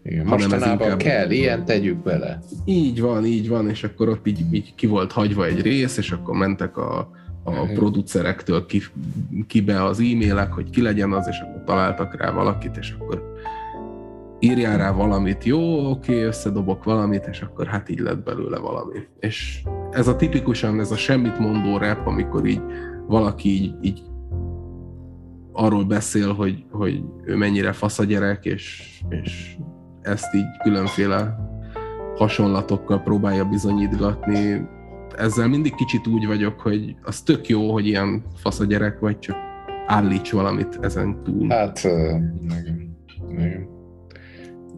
igen, mostanában inkább... kell, ilyen tegyük bele. Így van, így van, és akkor ott így, így ki volt hagyva egy rész, és akkor mentek a, a producerektől ki, kibe az e-mailek, hogy ki legyen az, és akkor találtak rá valakit, és akkor írjál rá valamit, jó, oké, összedobok valamit, és akkor hát így lett belőle valami. És ez a tipikusan, ez a semmit mondó rap, amikor így valaki így, így arról beszél, hogy, hogy ő mennyire fasz a gyerek, és, és ezt így különféle hasonlatokkal próbálja bizonyítgatni. Ezzel mindig kicsit úgy vagyok, hogy az tök jó, hogy ilyen fasz a gyerek vagy, csak állíts valamit ezen túl. Hát, igen, igen.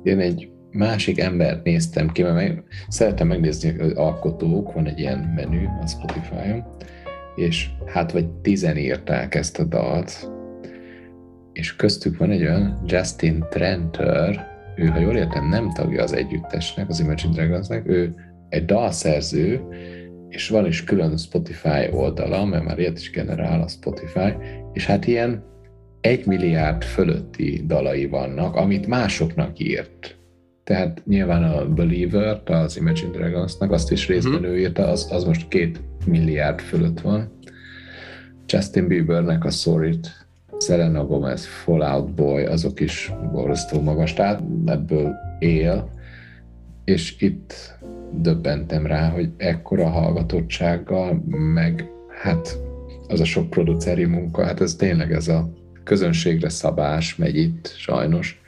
Én egy másik embert néztem ki, mert meg, szeretem megnézni hogy alkotók, van egy ilyen menü a Spotify-on, és hát vagy tizen írták ezt a dalt, és köztük van egy olyan Justin Trenter, ő, ha jól értem, nem tagja az együttesnek, az Imagine Dragonsnek, ő egy dalszerző, és van is külön Spotify oldala, mert már ilyet is generál a Spotify, és hát ilyen egy milliárd fölötti dalai vannak, amit másoknak írt. Tehát nyilván a Believer-t, az Imagine Dragonsnak, azt is részben uh-huh. ő írta, az, az most két milliárd fölött van. Justin Biebernek a Sorry-t Selena Gomez, Fallout Boy, azok is borzasztó magas, tehát ebből él. és itt döbbentem rá, hogy ekkora hallgatottsággal, meg hát az a sok produceri munka, hát ez tényleg ez a közönségre szabás megy itt sajnos.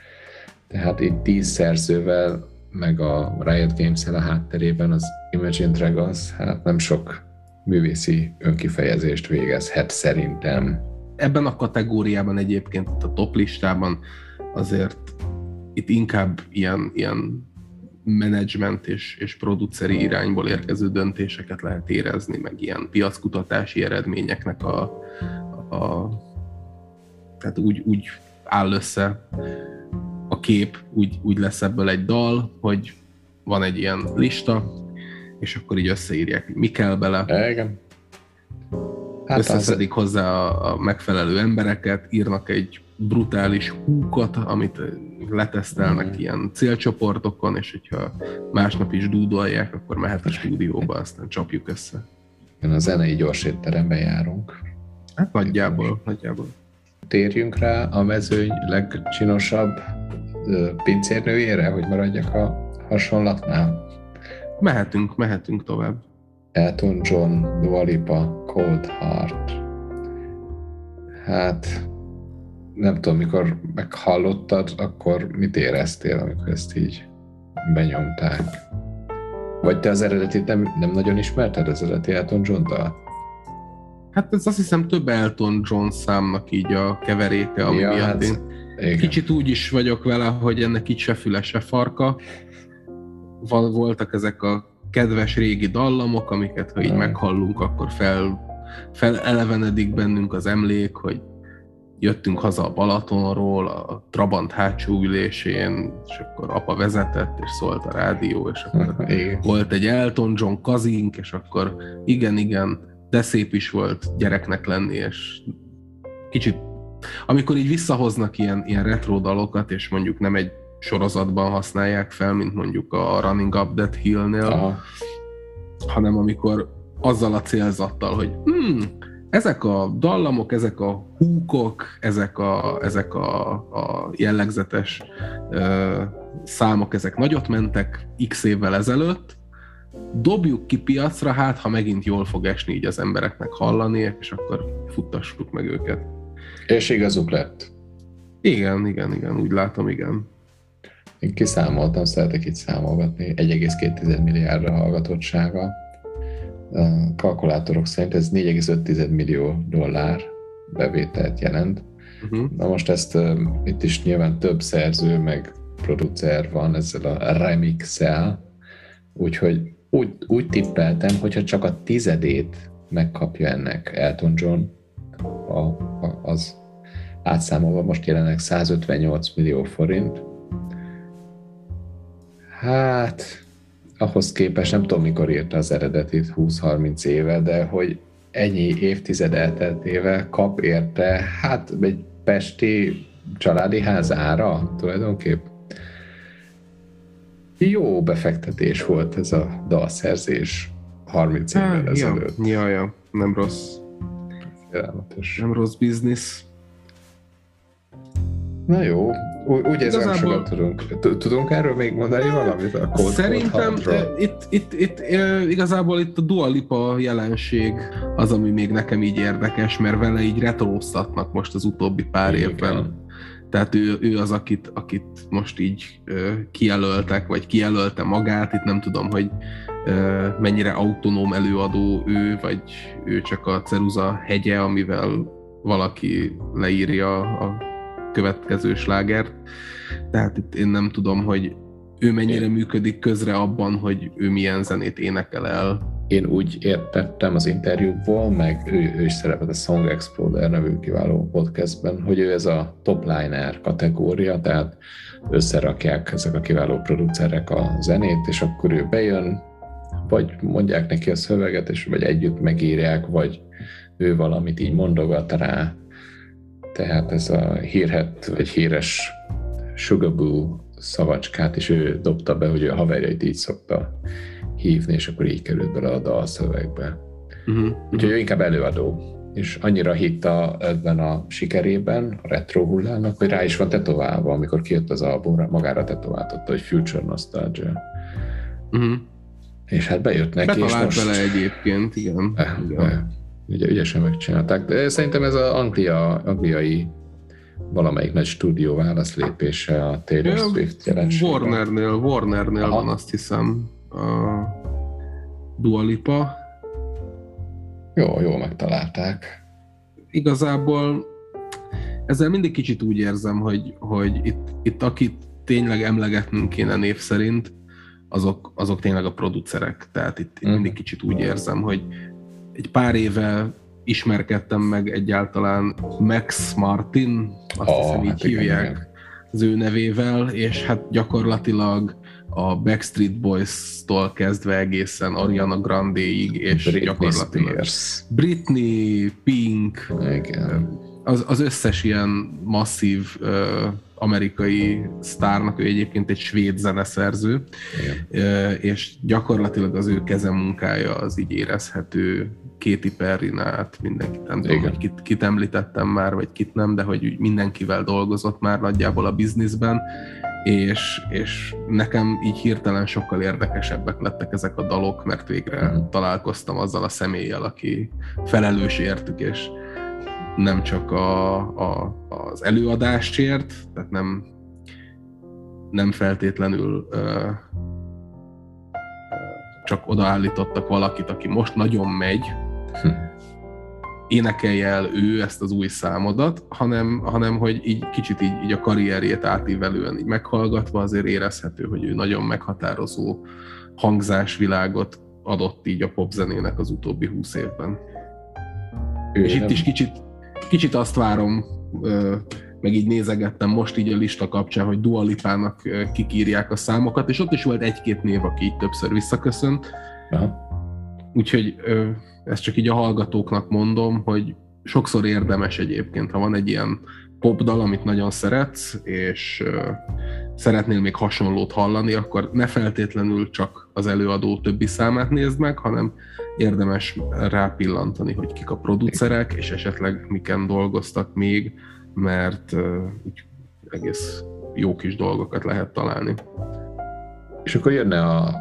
Tehát itt tíz szerzővel, meg a Riot games a hátterében az Imagine Dragons, hát nem sok művészi önkifejezést végezhet szerintem. Ebben a kategóriában egyébként a top listában azért itt inkább ilyen, ilyen menedzsment és, és produceri irányból érkező döntéseket lehet érezni, meg ilyen piackutatási eredményeknek a, a tehát úgy, úgy áll össze a kép, úgy, úgy lesz ebből egy dal, hogy van egy ilyen lista, és akkor így összeírják, mi kell bele. Igen. Hát Összeszedik az... hozzá a, a megfelelő embereket, írnak egy brutális húkot, amit letesztelnek mm. ilyen célcsoportokon, és hogyha másnap is dúdolják, akkor mehet a stúdióba, aztán csapjuk össze. A zenei gyors étteremben járunk. Hát nagyjából, nagyjából. Térjünk rá a mezőny legcsinosabb pincérnőjére, hogy maradjak a hasonlatnál. Mehetünk, mehetünk tovább. Elton John, Dua Lipa, Cold Heart. Hát nem tudom, mikor meghallottad, akkor mit éreztél, amikor ezt így benyomták? Vagy te az eredetit nem, nem nagyon ismerted, az eredeti Elton john -tal? Hát ez azt hiszem több Elton John számnak így a keveréke, ami ja, miatt hát, én igen. kicsit úgy is vagyok vele, hogy ennek így se füle, se farka. Voltak ezek a kedves régi dallamok, amiket ha így meghallunk, akkor fel, felelevenedik bennünk az emlék, hogy jöttünk haza a Balatonról, a Trabant hátsó ülésén, és akkor apa vezetett, és szólt a rádió, és akkor volt egy Elton John kazink, és akkor igen, igen, de szép is volt gyereknek lenni, és kicsit, amikor így visszahoznak ilyen, ilyen retro dalokat, és mondjuk nem egy sorozatban használják fel, mint mondjuk a Running Up That Hill-nél, Aha. hanem amikor azzal a célzattal, hogy hmm, ezek a dallamok, ezek a húkok, ezek a, ezek a, a jellegzetes ö, számok, ezek nagyot mentek x évvel ezelőtt, dobjuk ki piacra, hát ha megint jól fog esni így az embereknek hallani, és akkor futtassuk meg őket. És igazuk lett. Igen, igen, igen, úgy látom, igen. Én kiszámoltam, szeretek itt számolgatni, 1,2 milliárdra hallgatottsága. A kalkulátorok szerint ez 4,5 millió dollár bevételt jelent. Uh-huh. Na most ezt uh, itt is nyilván több szerző, meg producer van ezzel a remix-el, úgyhogy úgy, úgy tippeltem, hogyha csak a tizedét megkapja ennek Elton John, a, a, az átszámolva most jelenleg 158 millió forint, Hát, ahhoz képest nem tudom, mikor írta az eredetit, 20-30 éve, de hogy ennyi évtized elteltével kap érte, hát egy pesti családi ház ára tulajdonképp. Jó befektetés volt ez a dalszerzés 30 évvel ezelőtt. Ja, ja, ja, nem rossz. Félelmetes. Nem rossz biznisz. Na jó, úgy Igazából... sokat tudunk. Tudunk erről még mondani valamit? A Cold Szerintem Cold itt, itt, itt, igazából itt a Dua Lipa jelenség az, ami még nekem így érdekes, mert vele így retróztatnak most az utóbbi pár Igen. évben. Tehát ő, ő az, akit, akit most így ö, kijelöltek, vagy kijelölte magát, itt nem tudom, hogy ö, mennyire autonóm előadó ő, vagy ő csak a ceruza hegye, amivel valaki leírja a következő slágert. Tehát itt én nem tudom, hogy ő mennyire működik közre abban, hogy ő milyen zenét énekel el. Én úgy értettem az interjúkból, meg ő, ő is szerepet a Song Exploder nevű kiváló podcastben, hogy ő ez a top liner kategória, tehát összerakják ezek a kiváló producerek a zenét, és akkor ő bejön, vagy mondják neki a szöveget, és vagy együtt megírják, vagy ő valamit így mondogat rá, tehát ez a hírhet, vagy híres Sugaboo szavacskát is ő dobta be, hogy a haverjait így szokta hívni, és akkor így került bele a dalszövegbe. Uh-huh. Úgyhogy ő inkább előadó, és annyira hitta ebben a sikerében, a retro hullának, hogy rá is van tetoválva, amikor kijött az albumra, magára tetováltotta, hogy Future Nostalgia. Uh-huh. És hát bejött neki, Betalált és most... bele egyébként, igen. Eh, igen. eh, ugye ügyesen megcsinálták, de szerintem ez az Anglia, angliai valamelyik nagy stúdió válaszlépése a Taylor Swift jelensége. Warnernél, Warnernél Aha. van azt hiszem a Dua Lipa. Jó, jó megtalálták. Igazából ezzel mindig kicsit úgy érzem, hogy, hogy itt, itt akit tényleg emlegetnünk kéne név szerint, azok, azok tényleg a producerek. Tehát itt, Mhm. mindig kicsit úgy érzem, hogy egy pár éve ismerkedtem meg egyáltalán Max Martin, azt Ó, hiszem így hát hívják igen. az ő nevével, és hát gyakorlatilag a Backstreet Boys-tól kezdve egészen Ariana Grande-ig, és Britney gyakorlatilag Spears. Britney, Pink, Igen. az, az összes ilyen masszív uh, amerikai sztárnak, ő egyébként egy svéd zeneszerző, Igen. és gyakorlatilag az ő kezemunkája az így érezhető Katy perry át mindenkit, nem tudom, hogy kit, kit említettem már, vagy kit nem, de hogy mindenkivel dolgozott már nagyjából a bizniszben, és, és nekem így hirtelen sokkal érdekesebbek lettek ezek a dalok, mert végre Mhm. találkoztam azzal a személlyel, aki felelős értük, és nem csak a, a, az előadásért, tehát nem, nem feltétlenül ö, csak odaállítottak valakit, aki most nagyon megy, Hm. énekelje el ő ezt az új számodat, hanem, hanem hogy így kicsit így, így a karrierjét átívelően így meghallgatva azért érezhető, hogy ő nagyon meghatározó hangzásvilágot adott így a popzenének az utóbbi húsz évben. Ő És itt nem- is kicsit, kicsit azt várom, meg így nézegettem most így a lista kapcsán, hogy Dua Lipának ö, kik írják a számokat, és ott is volt egy-két név, aki így többször visszaköszönt, Aha. úgyhogy ezt csak így a hallgatóknak mondom, hogy sokszor érdemes egyébként, ha van egy ilyen popdal, amit nagyon szeretsz, és szeretnél még hasonlót hallani, akkor ne feltétlenül csak az előadó többi számát nézd meg, hanem érdemes rápillantani, hogy kik a producerek, és esetleg miken dolgoztak még, mert úgy egész jó kis dolgokat lehet találni. És akkor jönne a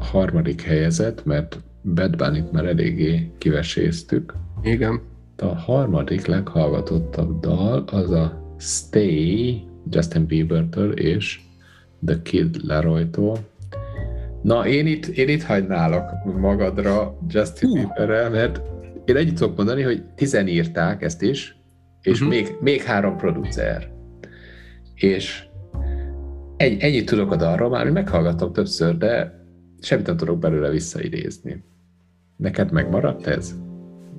harmadik helyezett, mert Bad Bunny-t már eléggé kiveséztük. Igen. A harmadik leghallgatottabb dal az a Stay Justin Bieber-től és The Kid Laroi-tól. Na, én itt, én itt hagynálok magadra Justin Hú. Bieberrel, mert én együtt tudok mondani, hogy tizen írták ezt is, és Mhm. még, még három producer. És egy, ennyit tudok a dalról, már meghallgattam többször, de semmit nem tudok belőle visszaidézni. Neked megmaradt ez?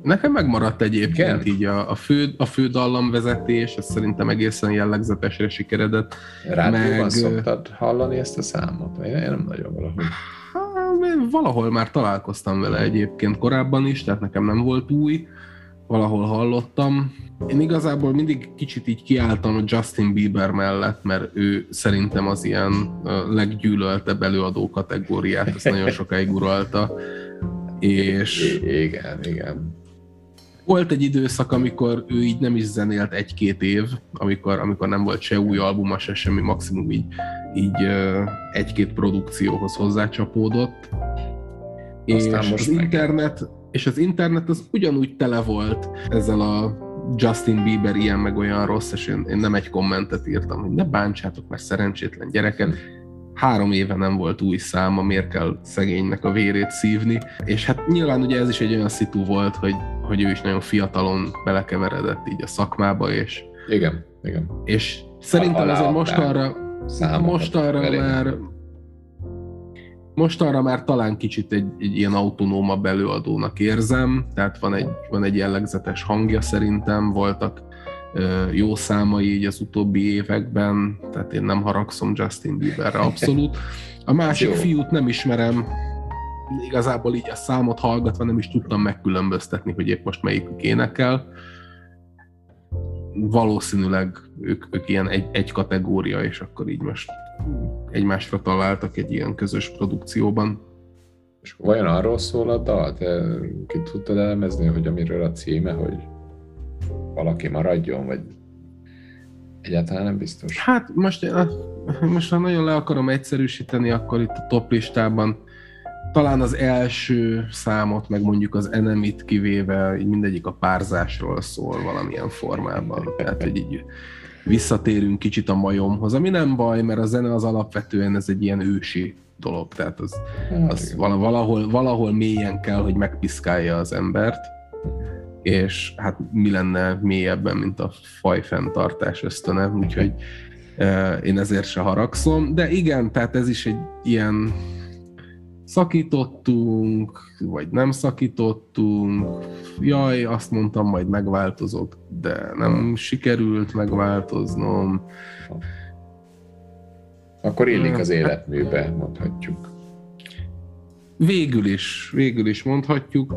Nekem megmaradt egyébként Igen? így a, a, fő, a fő dallamvezetés, ez szerintem egészen jellegzetesre sikeredett. Rádióban Meg- szoktad hallani ezt a számot? Én nem nagyon valahogy. Há, én valahol már találkoztam vele egyébként korábban is, tehát nekem nem volt új, valahol hallottam. Én igazából mindig kicsit így kiálltam a Justin Bieber mellett, mert ő szerintem az ilyen leggyűlöltebb előadó kategóriát, ezt nagyon sokáig uralta. És igen, igen. volt egy időszak, amikor ő így nem is zenélt egy-két év, amikor, amikor nem volt se új albuma, se semmi, maximum így, így egy-két produkcióhoz hozzácsapódott. Aztán és most az meg. internet, és az internet az ugyanúgy tele volt ezzel a Justin Bieber ilyen meg olyan rossz, és én, én nem egy kommentet írtam, hogy ne bántsátok, mert szerencsétlen gyereket. Három éve nem volt új száma, miért kell szegénynek a vérét szívni. És hát nyilván ugye ez is egy olyan szitu volt, hogy, hogy ő is nagyon fiatalon belekeveredett így a szakmába, és, Igen, igen. és szerintem azért most adták arra, Számokat most arra elég. már most arra már talán kicsit egy, egy ilyen autonómabb előadónak érzem, tehát van egy, van egy jellegzetes hangja szerintem, voltak jó számai így az utóbbi években, tehát én nem haragszom Justin Bieberre abszolút. A másik fiút nem ismerem, igazából így a számot hallgatva nem is tudtam megkülönböztetni, hogy épp most melyikük énekel. Valószínűleg ők, ők ilyen egy, egy kategória, és akkor így most egymásra találtak egy ilyen közös produkcióban. És vajon arról szól a dal? Te ki tudtad elemezni, hogy amiről a címe, hogy valaki maradjon, vagy egyáltalán nem biztos? Hát most, most ha nagyon le akarom egyszerűsíteni, akkor itt a top listában talán az első számot, meg mondjuk az enemit kivéve, így mindegyik a párzásról szól valamilyen formában. Tehát, hogy így visszatérünk kicsit a majomhoz, ami nem baj, mert a zene az alapvetően ez egy ilyen ősi dolog, tehát az, hát az valahol, valahol mélyen kell, hogy megpiszkálja az embert, és hát mi lenne mélyebben, mint a fajfenntartás ösztöne, úgyhogy én ezért se haragszom, de igen, tehát ez is egy ilyen szakítottunk, vagy nem szakítottunk, jaj, azt mondtam, majd megváltozok, de nem sikerült megváltoznom. Akkor illik az életműbe, mondhatjuk. Végül is, végül is mondhatjuk.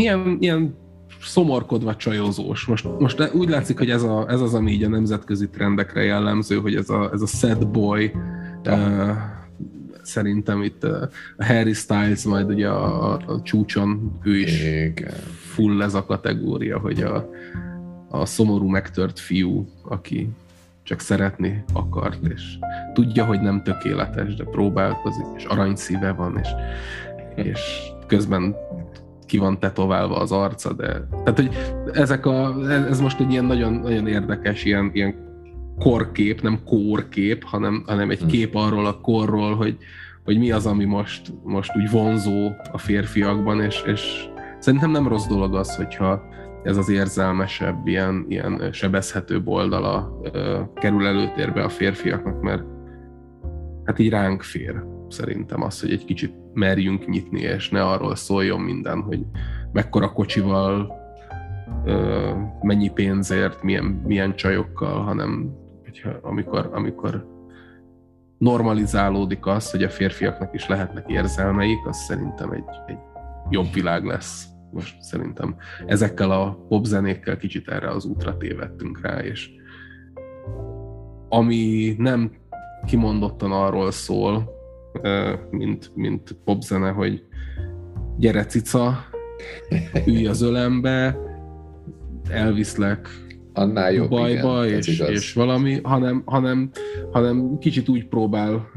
Ilyen, ilyen szomorkodva csajozós. Most, most úgy látszik, hogy ez, a, ez az, ami így a nemzetközi trendekre jellemző, hogy ez a, ez a sad boy, uh, szerintem itt a Harry Styles majd ugye a, a csúcson, ő is Igen. full ez a kategória, hogy a, a szomorú megtört fiú, aki csak szeretni akart, és tudja, hogy nem tökéletes, de próbálkozik, és aranyszíve van, és, és közben ki van tetoválva az arca, de tehát, hogy ezek a, ez most egy ilyen nagyon, nagyon érdekes, ilyen, ilyen korkép, nem kórkép, hanem, hanem egy hm. kép arról a korról, hogy, hogy mi az, ami most, most úgy vonzó a férfiakban, és, és szerintem nem rossz dolog az, hogyha ez az érzelmesebb, ilyen, ilyen sebezhetőbb oldala ö, kerül előtérbe a férfiaknak, mert hát így ránk fér szerintem az, hogy egy kicsit merjünk nyitni, és ne arról szóljon minden, hogy mekkora kocsival, mennyi pénzért, milyen, milyen csajokkal, hanem hogyha, amikor, amikor normalizálódik az, hogy a férfiaknak is lehetnek érzelmeik, az szerintem egy, egy jobb világ lesz. Most szerintem ezekkel a popzenékkel kicsit erre az útra tévedtünk rá, és ami nem kimondottan arról szól, mint, mint popzene, hogy gyere cica, ülj az ölembe, elviszlek annál jobb, bajba, igen, és, és valami, hanem, hanem, hanem kicsit úgy próbál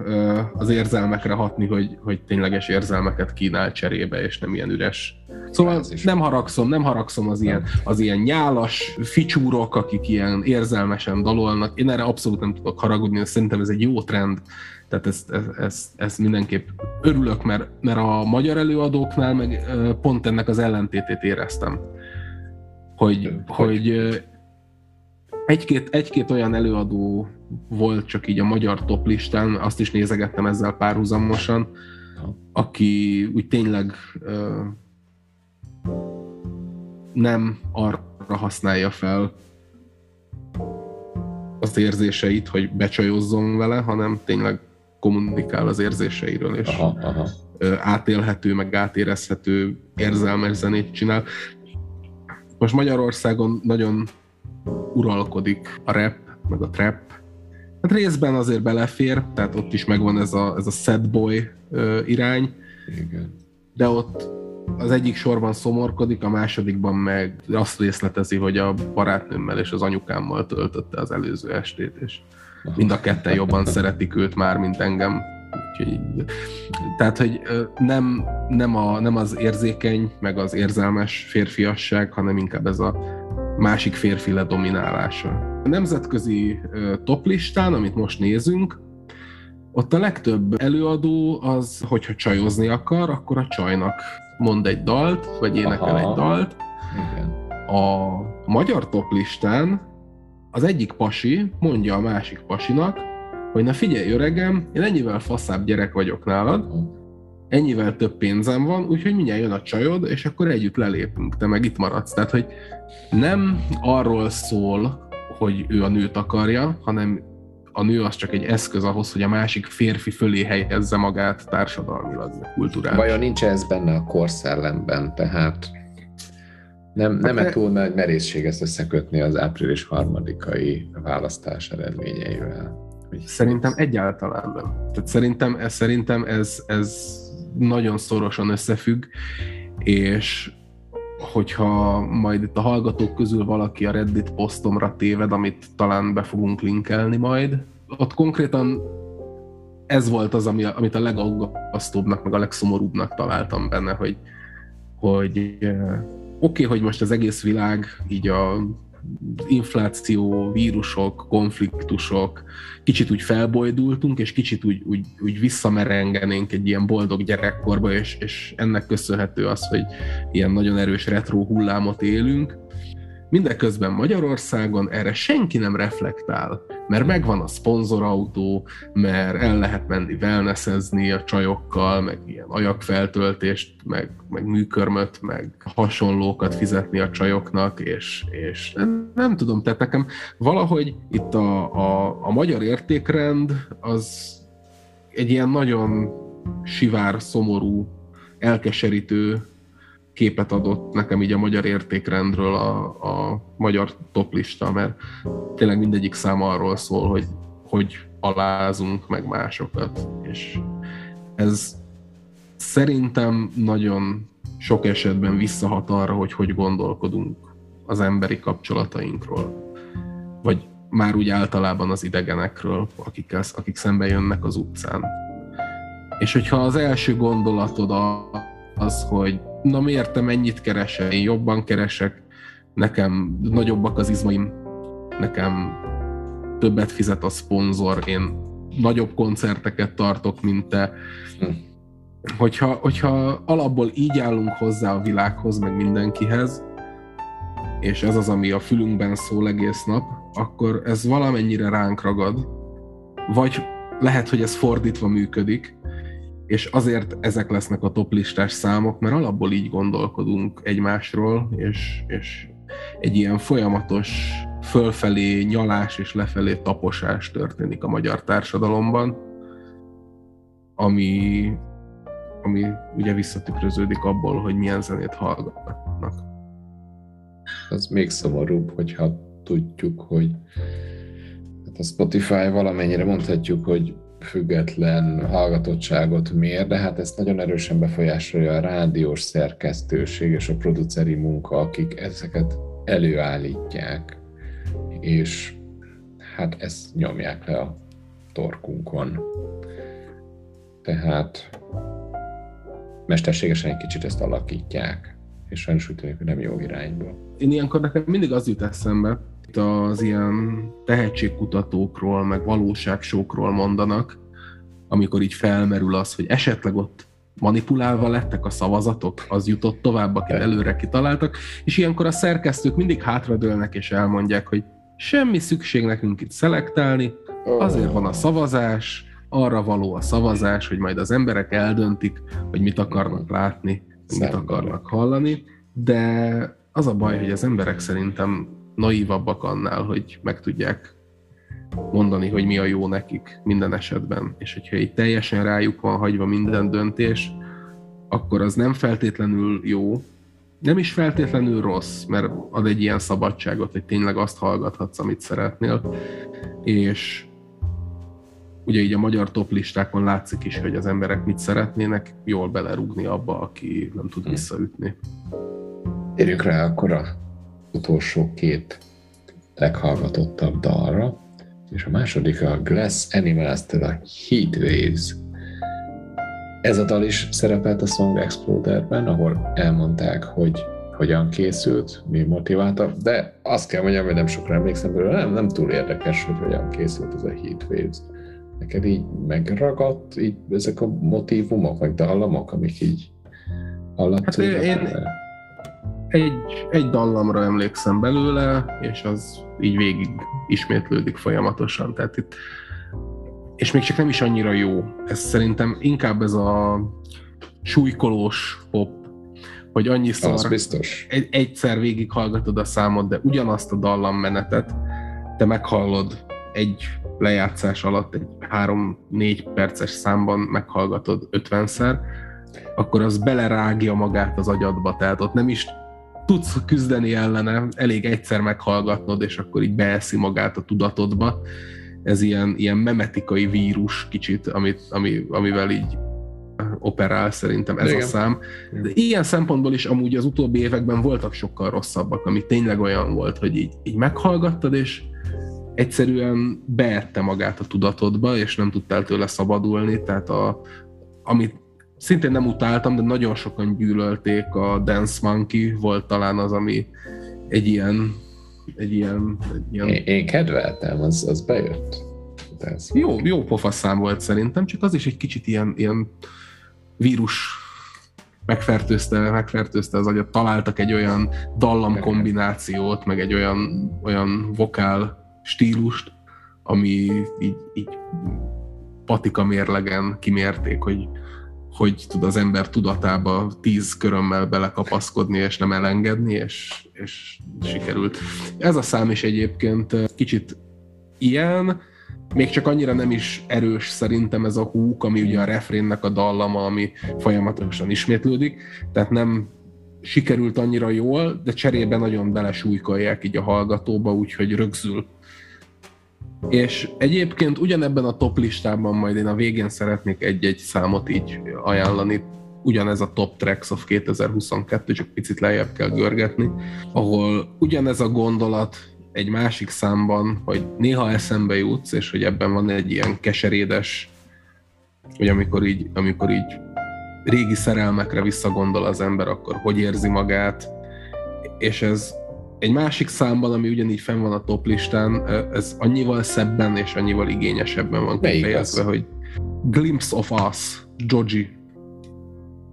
az érzelmekre hatni, hogy, hogy tényleges érzelmeket kínál cserébe, és nem ilyen üres. Szóval nem haragszom, nem haragszom az ilyen, az ilyen nyálas ficsúrok, akik ilyen érzelmesen dalolnak. Én erre abszolút nem tudok haragudni, szerintem ez egy jó trend, tehát ezt, ezt, ezt, ezt mindenképp örülök, mert, mert a magyar előadóknál meg pont ennek az ellentétét éreztem. Hogy, hogy, hogy egy-két, egy-két olyan előadó volt csak így a magyar top listán, azt is nézegettem ezzel párhuzamosan, aki úgy tényleg ö, nem arra használja fel az érzéseit, hogy becsajozzon vele, hanem tényleg kommunikál az érzéseiről, és aha, aha. átélhető, meg átérezhető érzelmes zenét csinál. Most Magyarországon nagyon uralkodik a rap, meg a trap. Hát részben azért belefér, tehát ott is megvan ez a, ez a sad boy irány. Igen. De ott az egyik sorban szomorkodik, a másodikban meg azt részletezi, hogy a barátnőmmel és az anyukámmal töltötte az előző estét, és mind a ketten jobban szeretik őt már, mint engem. Úgyhogy, tehát, hogy nem, nem, a, nem az érzékeny, meg az érzelmes férfiasság, hanem inkább ez a másik férfi ledominálása. A nemzetközi toplistán, amit most nézünk, ott a legtöbb előadó az, hogyha csajozni akar, akkor a csajnak mond egy dalt, vagy énekel Aha. egy dalt. Igen. A magyar toplistán az egyik pasi mondja a másik pasinak, hogy na figyelj öregem, én ennyivel faszább gyerek vagyok nálad, ennyivel több pénzem van, úgyhogy mindjárt jön a csajod, és akkor együtt lelépünk, te meg itt maradsz. Tehát, hogy nem arról szól, hogy ő a nőt akarja, hanem a nő az csak egy eszköz ahhoz, hogy a másik férfi fölé helyezze magát társadalmilag, kulturálisan. Vajon nincs ez benne a korszellemben, tehát nem, nem hát, túl nagy merészség ezt összekötni az április harmadikai választás eredményeivel. Szerintem egyáltalán nem. Tehát szerintem, ez, szerintem ez, ez nagyon szorosan összefügg, és hogyha majd itt a hallgatók közül valaki a Reddit posztomra téved, amit talán be fogunk linkelni majd, ott konkrétan ez volt az, ami, amit a legaggasztóbbnak, meg a legszomorúbbnak találtam benne, hogy, hogy oké, okay, hogy most az egész világ így a infláció, vírusok, konfliktusok, kicsit úgy felbojdultunk, és kicsit úgy, úgy, úgy visszamerengenénk egy ilyen boldog gyerekkorba, és, és ennek köszönhető az, hogy ilyen nagyon erős retro hullámot élünk, Mindeközben Magyarországon erre senki nem reflektál, mert megvan a szponzorautó, mert el lehet menni wellnessezni a csajokkal, meg ilyen ajakfeltöltést, meg, meg műkörmöt, meg hasonlókat fizetni a csajoknak, és, és nem, tudom, tehát nekem valahogy itt a, a, a magyar értékrend az egy ilyen nagyon sivár, szomorú, elkeserítő képet adott nekem így a magyar értékrendről a, a magyar toplista, mert tényleg mindegyik szám arról szól, hogy hogy alázunk meg másokat, és ez szerintem nagyon sok esetben visszahat arra, hogy hogy gondolkodunk az emberi kapcsolatainkról, vagy már úgy általában az idegenekről, akik, akik szembe jönnek az utcán. És hogyha az első gondolatod az, hogy na miért te mennyit keresel, én jobban keresek, nekem nagyobbak az izmaim, nekem többet fizet a szponzor, én nagyobb koncerteket tartok, mint te. Hm. Hogyha, hogyha alapból így állunk hozzá a világhoz, meg mindenkihez, és ez az, ami a fülünkben szól egész nap, akkor ez valamennyire ránk ragad, vagy lehet, hogy ez fordítva működik, és azért ezek lesznek a toplistás számok, mert alapból így gondolkodunk egymásról, és, és egy ilyen folyamatos fölfelé nyalás és lefelé taposás történik a magyar társadalomban, ami, ami ugye visszatükröződik abból, hogy milyen zenét hallgatnak. Az még szomorúbb, hogyha tudjuk, hogy hát a Spotify valamennyire mondhatjuk, hogy független hallgatottságot mér, de hát ezt nagyon erősen befolyásolja a rádiós szerkesztőség és a produceri munka, akik ezeket előállítják, és hát ezt nyomják le a torkunkon. Tehát mesterségesen egy kicsit ezt alakítják, és sajnos úgy tűnik, hogy nem jó irányba. Én ilyenkor nekem mindig az jut eszembe, itt az ilyen tehetségkutatókról, meg valóságsókról mondanak, amikor így felmerül az, hogy esetleg ott manipulálva lettek a szavazatok, az jutott tovább, akit előre kitaláltak, és ilyenkor a szerkesztők mindig hátradőlnek és elmondják, hogy semmi szükség nekünk itt szelektálni, azért van a szavazás, arra való a szavazás, hogy majd az emberek eldöntik, hogy mit akarnak látni, mit akarnak hallani, de az a baj, hogy az emberek szerintem naívabbak annál, hogy meg tudják mondani, hogy mi a jó nekik minden esetben. És hogyha így teljesen rájuk van hagyva minden döntés, akkor az nem feltétlenül jó, nem is feltétlenül rossz, mert ad egy ilyen szabadságot, hogy tényleg azt hallgathatsz, amit szeretnél. És ugye így a magyar toplistákon látszik is, hogy az emberek mit szeretnének, jól belerúgni abba, aki nem tud hm. visszaütni. Érjük rá akkor a utolsó két leghallgatottabb dalra, és a második a Glass Animals-től a Heat Waves. Ez a dal is szerepelt a Song Exploder-ben, ahol elmondták, hogy hogyan készült, mi motiválta, de azt kell mondjam, hogy nem sokra emlékszem belőle, nem, nem túl érdekes, hogy hogyan készült ez a Heat Waves. Neked így megragadt így ezek a motivumok, vagy dallamok, amik így alatt hát én, én, egy, egy dallamra emlékszem belőle, és az így végig ismétlődik folyamatosan. Tehát itt, és még csak nem is annyira jó. Ez szerintem inkább ez a súlykolós pop, hogy annyiszor az biztos. Egy, egyszer végighallgatod a számot, de ugyanazt a dallammenetet te meghallod egy lejátszás alatt, egy három-négy perces számban meghallgatod ötvenszer, akkor az belerágja magát az agyadba, tehát ott nem is tudsz küzdeni ellene, elég egyszer meghallgatnod, és akkor így beeszi magát a tudatodba. Ez ilyen, ilyen memetikai vírus kicsit, amit, ami, amivel így operál szerintem ez Igen. a szám. De ilyen szempontból is amúgy az utóbbi években voltak sokkal rosszabbak, ami tényleg olyan volt, hogy így, így meghallgattad, és egyszerűen beette magát a tudatodba, és nem tudtál tőle szabadulni, tehát a, amit szintén nem utáltam, de nagyon sokan gyűlölték a Dance Monkey, volt talán az, ami egy ilyen egy ilyen... Egy ilyen... Én, én kedveltem, az, az bejött. Dance jó, jó pofaszám volt szerintem, csak az is egy kicsit ilyen, ilyen vírus megfertőzte, megfertőzte az agyat. Találtak egy olyan dallam kombinációt, meg egy olyan, olyan vokál stílust, ami így, így patika mérlegen kimérték, hogy hogy tud az ember tudatába tíz körömmel belekapaszkodni és nem elengedni, és, és sikerült. Ez a szám is egyébként kicsit ilyen, még csak annyira nem is erős szerintem ez a húk, ami ugye a refrénnek a dallama, ami folyamatosan ismétlődik, tehát nem sikerült annyira jól, de cserébe nagyon belesújkolják így a hallgatóba, úgyhogy rögzül és egyébként ugyanebben a top listában majd én a végén szeretnék egy-egy számot így ajánlani, ugyanez a Top Tracks of 2022, csak picit lejjebb kell görgetni, ahol ugyanez a gondolat egy másik számban, hogy néha eszembe jutsz, és hogy ebben van egy ilyen keserédes, hogy amikor így, amikor így régi szerelmekre visszagondol az ember, akkor hogy érzi magát, és ez egy másik számban, ami ugyanígy fenn van a top listán, ez annyival szebben és annyival igényesebben van kifejezve, hogy Glimpse of Us, Joji.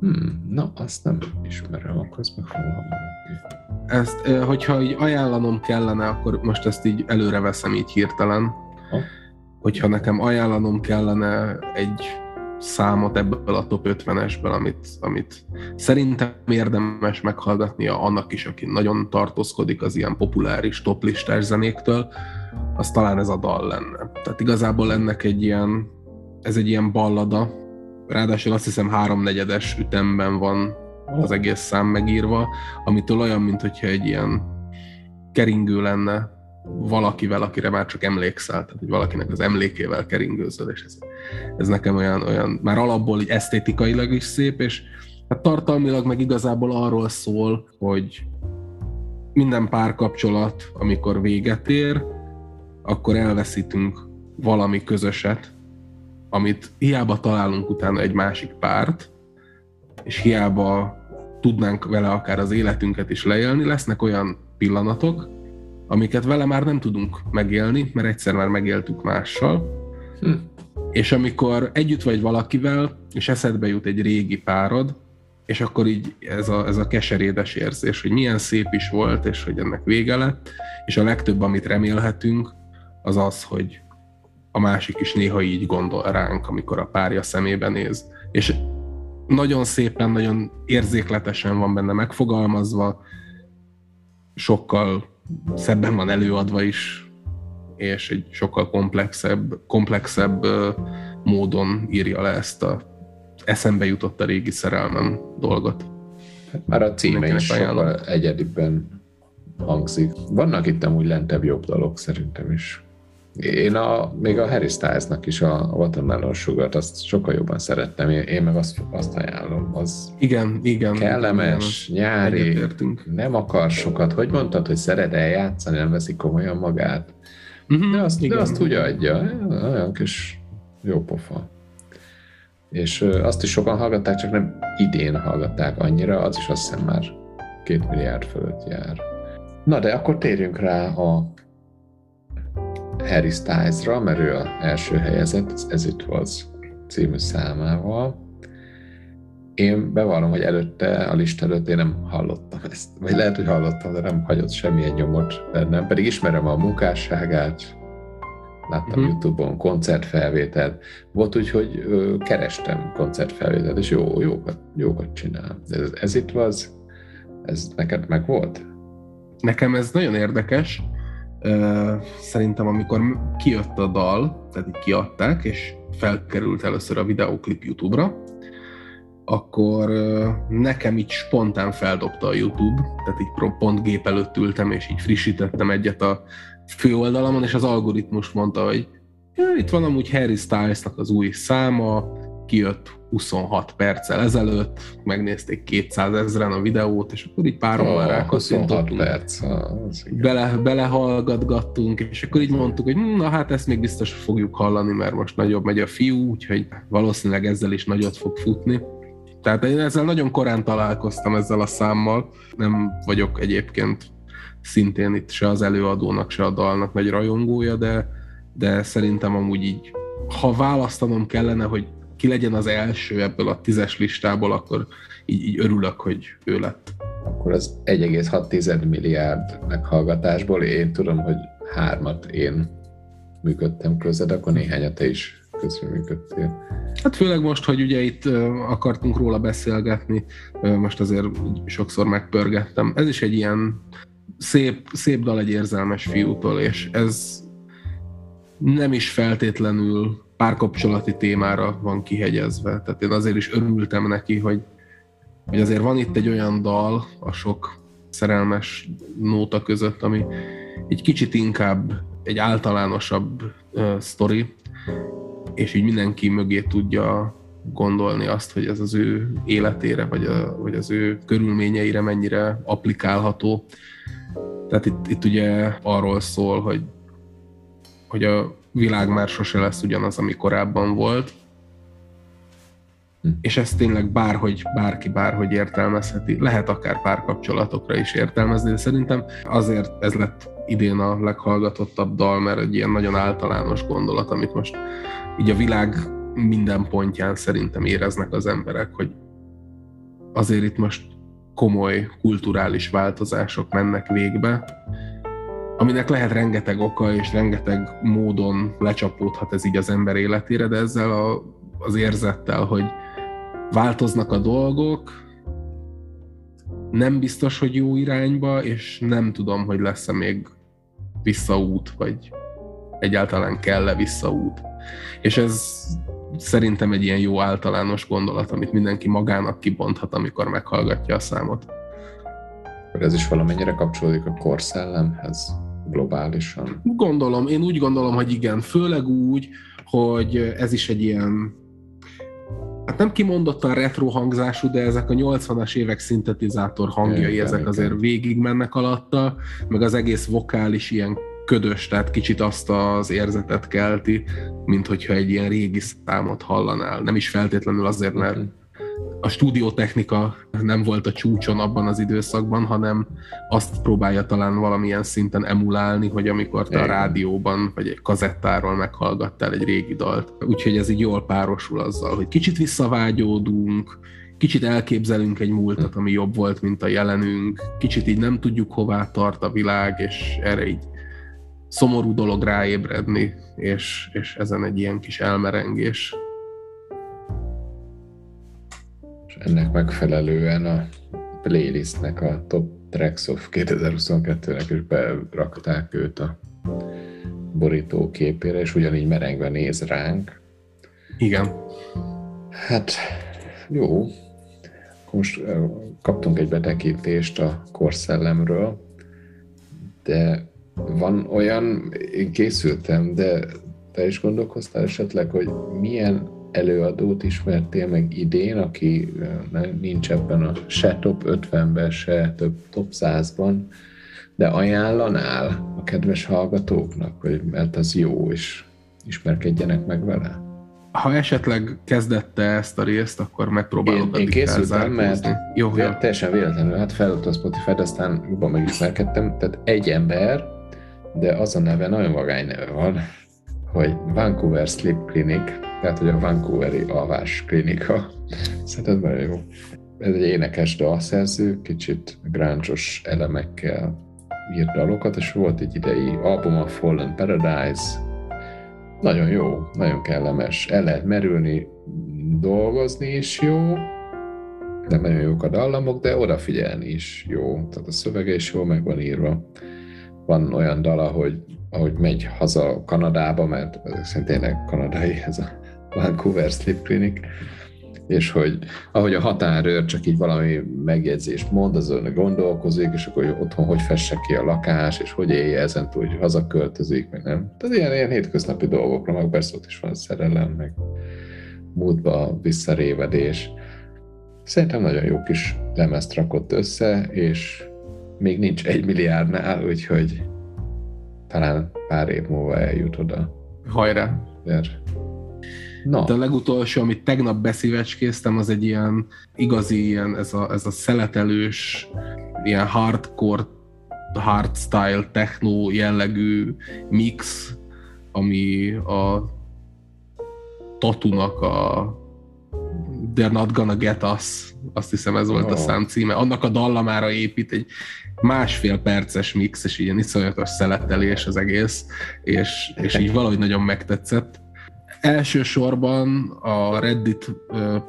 Hmm, na, azt nem ismerem, akkor ezt meg fogom Ezt, hogyha így ajánlanom kellene, akkor most ezt így előre veszem így hirtelen. Ha? Hogyha nekem ajánlanom kellene egy számot ebből a top 50-esből, amit, amit szerintem érdemes meghallgatnia annak is, aki nagyon tartózkodik az ilyen populáris toplistás zenéktől, az talán ez a dal lenne. Tehát igazából ennek egy ilyen, ez egy ilyen ballada, ráadásul azt hiszem háromnegyedes ütemben van az egész szám megírva, amitől olyan, mintha egy ilyen keringő lenne, valakivel, akire már csak emlékszel, tehát hogy valakinek az emlékével keringőzöl, és ez, ez nekem olyan, olyan, már alapból így esztétikailag is szép, és hát tartalmilag meg igazából arról szól, hogy minden párkapcsolat, amikor véget ér, akkor elveszítünk valami közöset, amit hiába találunk utána egy másik párt, és hiába tudnánk vele akár az életünket is leélni, lesznek olyan pillanatok, amiket vele már nem tudunk megélni, mert egyszer már megéltük mással. Hm. És amikor együtt vagy valakivel, és eszedbe jut egy régi párod, és akkor így ez a, ez a keserédes érzés, hogy milyen szép is volt, és hogy ennek vége lett, és a legtöbb, amit remélhetünk, az az, hogy a másik is néha így gondol ránk, amikor a párja szemébe néz. És nagyon szépen, nagyon érzékletesen van benne megfogalmazva, sokkal szebben van előadva is, és egy sokkal komplexebb, komplexebb módon írja le ezt a eszembe jutott a régi szerelmem dolgot. Hát már a címe is sokkal egyedibben hangzik. Vannak itt amúgy lentebb jobb dalok szerintem is. Én a, még a Harry Styles-nak is a Watermelon sugar azt sokkal jobban szerettem, én, én meg azt, azt ajánlom. Az igen, igen. Kellemes, igen, nyári, nem akar sokat. Hogy mondtad, hogy szeret eljátszani, nem veszik komolyan magát? Uh-huh, de azt, igen. de azt úgy adja, olyan kis jó pofa. És azt is sokan hallgatták, csak nem idén hallgatták annyira, az is azt hiszem már két milliárd fölött jár. Na de akkor térjünk rá a Harry Styles-ra, mert ő a első helyezett, ez itt was című számával. Én bevallom, hogy előtte, a lista előtt én nem hallottam ezt, vagy lehet, hogy hallottam, de nem hagyott semmilyen nyomot bennem, pedig ismerem a munkásságát, láttam uh-huh. Youtube-on koncertfelvételt. Volt úgy, hogy ö, kerestem koncertfelvételt, és jó, jókat, jókat csinál. Ez, ez itt az, ez neked meg volt? Nekem ez nagyon érdekes, szerintem amikor kijött a dal, tehát így kiadták, és felkerült először a videóklip YouTube-ra, akkor nekem így spontán feldobta a YouTube, tehát így pont gép előtt ültem, és így frissítettem egyet a főoldalamon, és az algoritmus mondta, hogy itt van amúgy Harry Styles-nak az új száma, kijött 26 perccel ezelőtt, megnézték 200 ezeren a videót, és akkor így páron már rákasszintottunk. perc. Bele, belehallgatgattunk, és akkor így mondtuk, hogy hm, na hát ezt még biztos fogjuk hallani, mert most nagyobb megy a fiú, úgyhogy valószínűleg ezzel is nagyot fog futni. Tehát én ezzel nagyon korán találkoztam ezzel a számmal. Nem vagyok egyébként szintén itt se az előadónak, se a dalnak nagy rajongója, de, de szerintem amúgy így, ha választanom kellene, hogy ki legyen az első ebből a tízes listából, akkor így, így örülök, hogy ő lett. Akkor az 1,6 milliárd meghallgatásból én tudom, hogy hármat én működtem közed, akkor néhányat te is közreműködtél. Hát főleg most, hogy ugye itt akartunk róla beszélgetni, most azért sokszor megpörgettem. Ez is egy ilyen szép, szép dal egy érzelmes fiútól, és ez nem is feltétlenül párkapcsolati témára van kihegyezve. Tehát én azért is örültem neki, hogy, hogy azért van itt egy olyan dal a sok szerelmes nóta között, ami egy kicsit inkább egy általánosabb uh, sztori, és így mindenki mögé tudja gondolni azt, hogy ez az ő életére, vagy, a, vagy az ő körülményeire mennyire applikálható. Tehát itt, itt ugye arról szól, hogy, hogy a világ már sose lesz ugyanaz, ami korábban volt, hm. és ezt tényleg bárhogy, bárki bárhogy értelmezheti. Lehet akár párkapcsolatokra is értelmezni, de szerintem azért ez lett idén a leghallgatottabb dal, mert egy ilyen nagyon általános gondolat, amit most így a világ minden pontján szerintem éreznek az emberek, hogy azért itt most komoly kulturális változások mennek végbe, aminek lehet rengeteg oka, és rengeteg módon lecsapódhat ez így az ember életére, de ezzel a, az érzettel, hogy változnak a dolgok, nem biztos, hogy jó irányba, és nem tudom, hogy lesz-e még visszaút, vagy egyáltalán kell-e visszaút. És ez szerintem egy ilyen jó általános gondolat, amit mindenki magának kibonthat, amikor meghallgatja a számot. Ez is valamennyire kapcsolódik a korszellemhez globálisan? Gondolom, én úgy gondolom, hogy igen, főleg úgy, hogy ez is egy ilyen hát nem kimondottan retro hangzású, de ezek a 80-as évek szintetizátor hangjai, igen, ezek igen. azért végig mennek alatta, meg az egész vokális ilyen ködös, tehát kicsit azt az érzetet kelti, mint hogyha egy ilyen régi számot hallanál. Nem is feltétlenül azért, mert a stúdiótechnika nem volt a csúcson abban az időszakban, hanem azt próbálja talán valamilyen szinten emulálni, hogy amikor te a rádióban vagy egy kazettáról meghallgattál egy régi dalt. Úgyhogy ez így jól párosul azzal, hogy kicsit visszavágyódunk, kicsit elképzelünk egy múltat, ami jobb volt, mint a jelenünk, kicsit így nem tudjuk hová tart a világ, és erre így szomorú dolog ráébredni, és, és ezen egy ilyen kis elmerengés. Ennek megfelelően a playlistnek a Top Tracks of 2022-nek is berakták őt a borító képére, és ugyanígy merengve néz ránk. Igen. Hát jó. Most kaptunk egy betekintést a korszellemről, de van olyan, én készültem, de te is gondolkoztál esetleg, hogy milyen előadót ismertél meg idén, aki nincs ebben a se top 50-ben, se több top 100-ban, de ajánlanál a kedves hallgatóknak, hogy mert az jó, és ismerkedjenek meg vele? Ha esetleg kezdette ezt a részt, akkor megpróbálok Én, én készültem, mert jó, jó. teljesen véletlenül, hát felült a Spotify, aztán jobban megismerkedtem, tehát egy ember, de az a neve nagyon vagány neve van, hogy Vancouver Sleep Clinic, tehát hogy a Vancouveri alvás klinika. Szerintem nagyon jó. Ez egy énekes dalszerző, kicsit grunge elemekkel írt dalokat, és volt egy idei album a Fallen Paradise. Nagyon jó, nagyon kellemes. El lehet merülni, dolgozni is jó, nem nagyon jók a dallamok, de odafigyelni is jó. Tehát a szövege is jól meg van írva van olyan dala, hogy ahogy megy haza Kanadába, mert szintén kanadai ez a Vancouver Sleep Clinic, és hogy ahogy a határőr csak így valami megjegyzést mond, azon gondolkozik, és akkor hogy otthon hogy fesse ki a lakás, és hogy élje ezen túl, hogy hazaköltözik, meg nem. Tehát ilyen, ilyen hétköznapi dolgokra, meg persze ott is van szerelem, meg múltba visszarévedés. Szerintem nagyon jó kis lemezt rakott össze, és még nincs egy milliárdnál, úgyhogy talán pár év múlva eljut oda. Hajrá! Der. Na. De a legutolsó, amit tegnap beszívecskéztem, az egy ilyen igazi, ilyen, ez a, ez a szeletelős, ilyen hardcore, hardstyle, techno jellegű mix, ami a Tatunak a They're Not Gonna Get Us, azt hiszem ez volt oh. a szám címe. Annak a dallamára épít egy másfél perces mix, és ilyen iszonyatos szeletelés az egész, és, és így valahogy nagyon megtetszett. Elsősorban a Reddit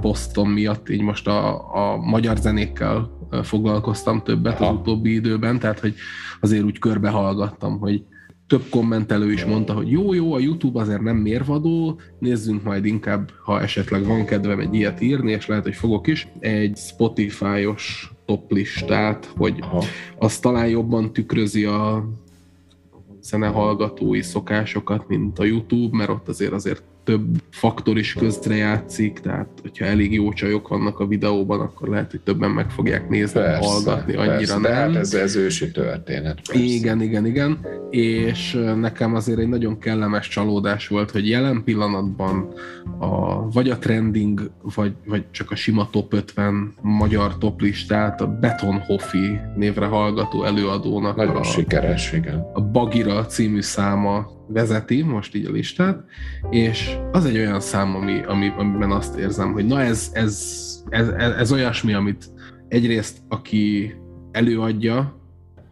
posztom miatt így most a, a magyar zenékkel foglalkoztam többet Aha. az utóbbi időben, tehát hogy azért úgy körbehallgattam, hogy több kommentelő is mondta, hogy jó, jó, a YouTube azért nem mérvadó, nézzünk majd inkább, ha esetleg van kedvem egy ilyet írni, és lehet, hogy fogok is, egy Spotify-os top listát, hogy Aha. az talán jobban tükrözi a zenehallgatói szokásokat, mint a YouTube, mert ott azért azért több faktor is közrejátszik, tehát hogyha elég jó csajok vannak a videóban, akkor lehet, hogy többen meg fogják nézni, persze, hallgatni, annyira persze, nem. De hát ez, ez ősi történet. Persze. Igen, igen, igen. És nekem azért egy nagyon kellemes csalódás volt, hogy jelen pillanatban a, vagy a trending, vagy, vagy csak a sima top 50 magyar top listát a Beton Hoffi névre hallgató előadónak nagyon a, sikeres, igen. a Bagira című száma vezeti most így a listát, és az egy olyan szám, ami, ami, amiben azt érzem, hogy na ez, ez, ez, ez, ez olyasmi, amit egyrészt aki előadja,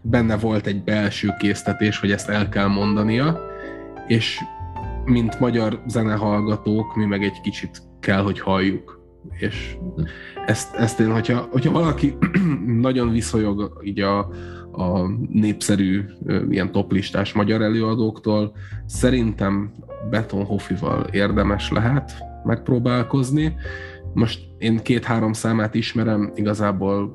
benne volt egy belső késztetés, hogy ezt el kell mondania, és mint magyar zenehallgatók, mi meg egy kicsit kell, hogy halljuk. És ezt, ezt én, hogyha, hogyha valaki nagyon viszonyog így a, a népszerű ilyen toplistás magyar előadóktól. Szerintem Beton Hoffival érdemes lehet megpróbálkozni. Most én két-három számát ismerem, igazából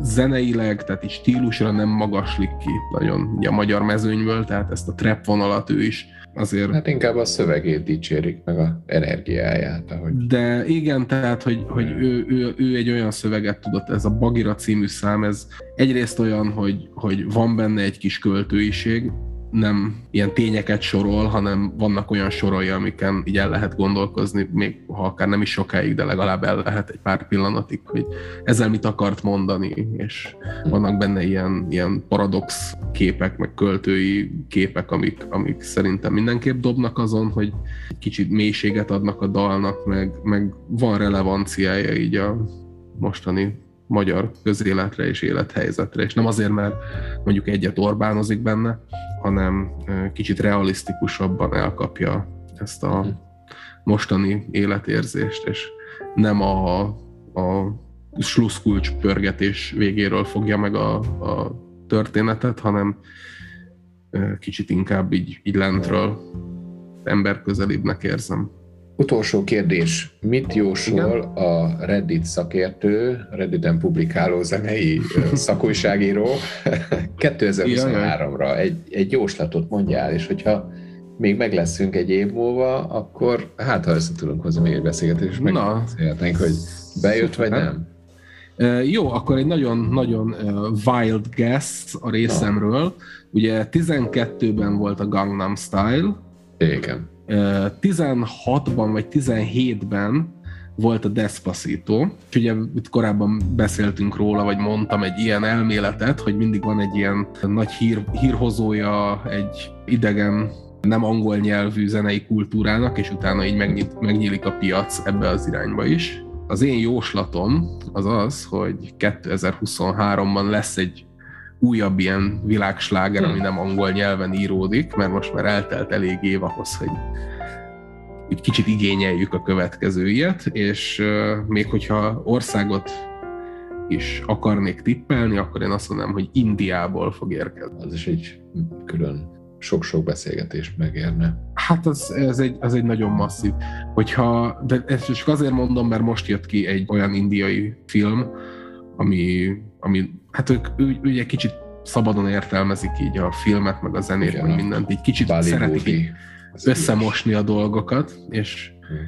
zeneileg, tehát így stílusra nem magaslik ki nagyon a magyar mezőnyből, tehát ezt a trap vonalat ő is azért... Hát inkább a szövegét dicsérik, meg a energiáját. Ahogy... De igen, tehát, hogy, hogy ő, ő, ő, egy olyan szöveget tudott, ez a Bagira című szám, ez egyrészt olyan, hogy, hogy van benne egy kis költőiség, nem ilyen tényeket sorol, hanem vannak olyan sorai, amiken így el lehet gondolkozni, még ha akár nem is sokáig, de legalább el lehet egy pár pillanatig, hogy ezzel mit akart mondani, és vannak benne ilyen, ilyen paradox képek, meg költői képek, amik, amik szerintem mindenképp dobnak azon, hogy kicsit mélységet adnak a dalnak, meg, meg van relevanciája így a mostani magyar közéletre és élethelyzetre, és nem azért, mert mondjuk egyet Orbánozik benne, hanem kicsit realisztikusabban elkapja ezt a mhm. mostani életérzést, és nem a, a sluszkulcs pörgetés végéről fogja meg a, a történetet, hanem kicsit inkább így, így lentről ember közelébnek érzem. Utolsó kérdés. Mit jósol Igen? a Reddit szakértő, Redditen publikáló zenei szakújságíró 2023-ra? Egy, egy jóslatot mondjál, és hogyha még meg leszünk egy év múlva, akkor hát ha össze tudunk hozni még egy beszélgetést, és megbeszélhetnénk, hogy bejött vagy nem. Jó, akkor egy nagyon-nagyon wild guess a részemről. Ugye 12-ben volt a Gangnam Style. Igen. 16-ban vagy 17-ben volt a Despacito, és itt korábban beszéltünk róla, vagy mondtam egy ilyen elméletet, hogy mindig van egy ilyen nagy hír, hírhozója egy idegen nem angol nyelvű zenei kultúrának, és utána így megnyit, megnyílik a piac ebbe az irányba is. Az én jóslatom az az, hogy 2023-ban lesz egy újabb ilyen világsláger, ami hm. nem angol nyelven íródik, mert most már eltelt elég év ahhoz, hogy egy kicsit igényeljük a következő ilyet, és még hogyha országot is akarnék tippelni, akkor én azt mondanám, hogy Indiából fog érkezni. Az is egy külön sok-sok beszélgetés megérne. Hát az, ez, egy, az egy nagyon masszív. Hogyha, de ezt csak azért mondom, mert most jött ki egy olyan indiai film, ami, ami hát ők ő, ő egy kicsit szabadon értelmezik így a filmet, meg a zenét, Igen, meg mindent, így kicsit szeretik így összemosni a dolgokat, és hmm.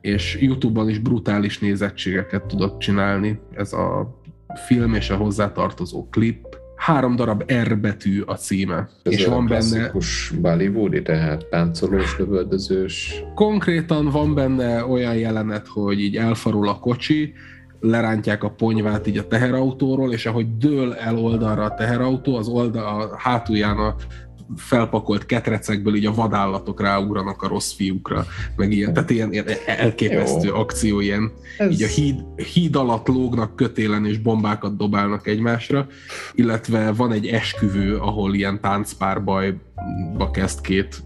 és YouTube-on is brutális nézettségeket tudott csinálni ez a film és a hozzátartozó klip. Három darab R betű a címe. Ez és van benne Bollywoodi, tehát táncolós, lövöldözős. Konkrétan van benne olyan jelenet, hogy így elfarul a kocsi, lerántják a ponyvát így a teherautóról, és ahogy dől el oldalra a teherautó, az oldal, a hátulján a felpakolt ketrecekből így a vadállatok ráugranak a rossz fiúkra, meg ilyen, tehát ilyen, ilyen elképesztő Jó. akció, ilyen, Ez- így a híd, híd alatt lógnak kötélen és bombákat dobálnak egymásra, illetve van egy esküvő, ahol ilyen táncpárbajba kezd két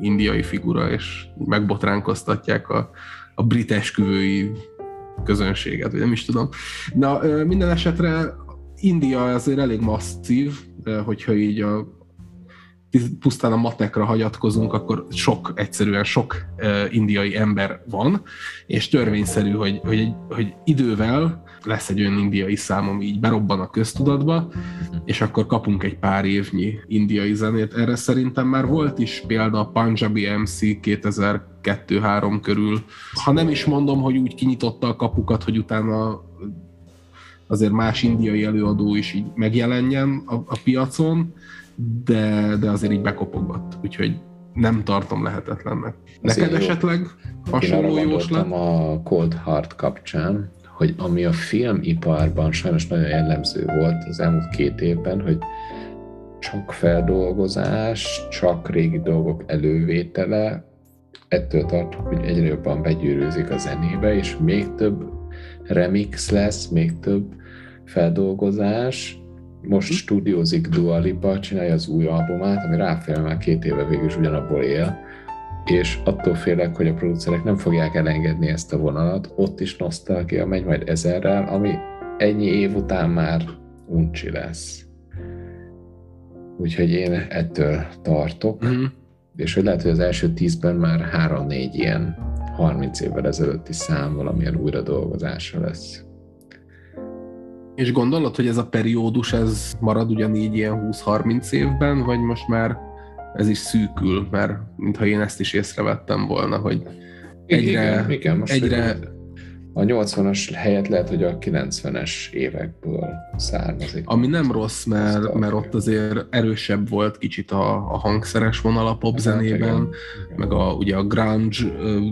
indiai figura, és megbotránkoztatják a, a brit esküvői közönséget, vagy nem is tudom. Na, minden esetre India azért elég masszív, hogyha így a pusztán a matekra hagyatkozunk, akkor sok, egyszerűen sok indiai ember van, és törvényszerű, hogy, hogy, hogy idővel lesz egy olyan indiai szám, ami így berobban a köztudatba, és akkor kapunk egy pár évnyi indiai zenét. Erre szerintem már volt is példa a Punjabi MC 2002-3 körül. Ha nem is mondom, hogy úgy kinyitotta a kapukat, hogy utána azért más indiai előadó is így megjelenjen a, a piacon, de, de azért így bekopogott. Úgyhogy nem tartom lehetetlennek. Neked esetleg hasonló jóslat? a Cold Heart kapcsán, hogy ami a filmiparban sajnos nagyon jellemző volt az elmúlt két évben, hogy csak feldolgozás, csak régi dolgok elővétele, ettől tartok, hogy egyre jobban begyűrűzik a zenébe, és még több remix lesz, még több feldolgozás. Most stúdiózik Dua Lipa, csinálja az új albumát, ami ráfér már két éve végül is ugyanabból él, és attól félek, hogy a producerek nem fogják elengedni ezt a vonalat, ott is nosztalgia megy majd ezerrel, ami ennyi év után már uncsi lesz. Úgyhogy én ettől tartok, Mhm. és hogy lehet, hogy az első tízben már három-négy ilyen 30 évvel ezelőtti szám valamilyen újradolgozása lesz. És gondolod, hogy ez a periódus ez marad ugyanígy ilyen 20-30 évben, vagy most már ez is szűkül, mert mintha én ezt is észrevettem volna, hogy Egyre- igen, igen, most egyre- a 80-as helyett lehet, hogy a 90-es évekből származik. ami nem rossz, mert, mert ott azért erősebb volt kicsit a, a hangszeres vonal a pop zenében, Hát, meg a, ugye a grunge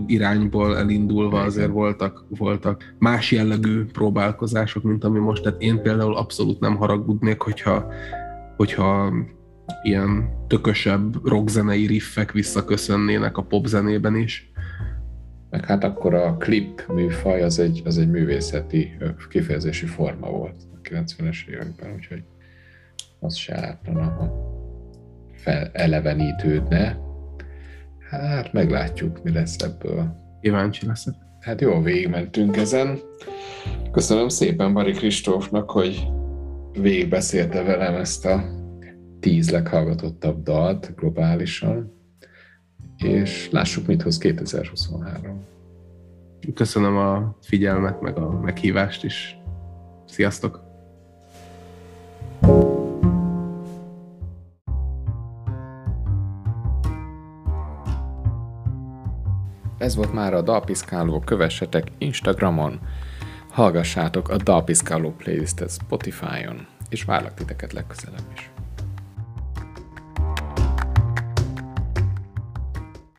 irányból elindulva Igen. azért voltak, voltak más jellegű próbálkozások, mint ami most. Tehát én például abszolút nem haragudnék, hogyha, hogyha ilyen tökösebb rockzenei riffek visszaköszönnének a popzenében is. Meg hát akkor a klip műfaj az egy, az egy művészeti kifejezési forma volt a 90-es években, úgyhogy az se ártana, ha fel, elevenítődne. Hát meglátjuk, mi lesz ebből. Kíváncsi leszek. Hát jó, végigmentünk ezen. Köszönöm szépen Bari Kristófnak, hogy végigbeszélte velem ezt a tíz leghallgatottabb dalt globálisan, és lássuk, mit hoz 2023. Köszönöm a figyelmet, meg a meghívást is. Sziasztok! Ez volt már a Dalpiszkáló, kövessetek Instagramon, hallgassátok a Dalpiszkáló playlistet Spotify-on, és várlak titeket legközelebb is.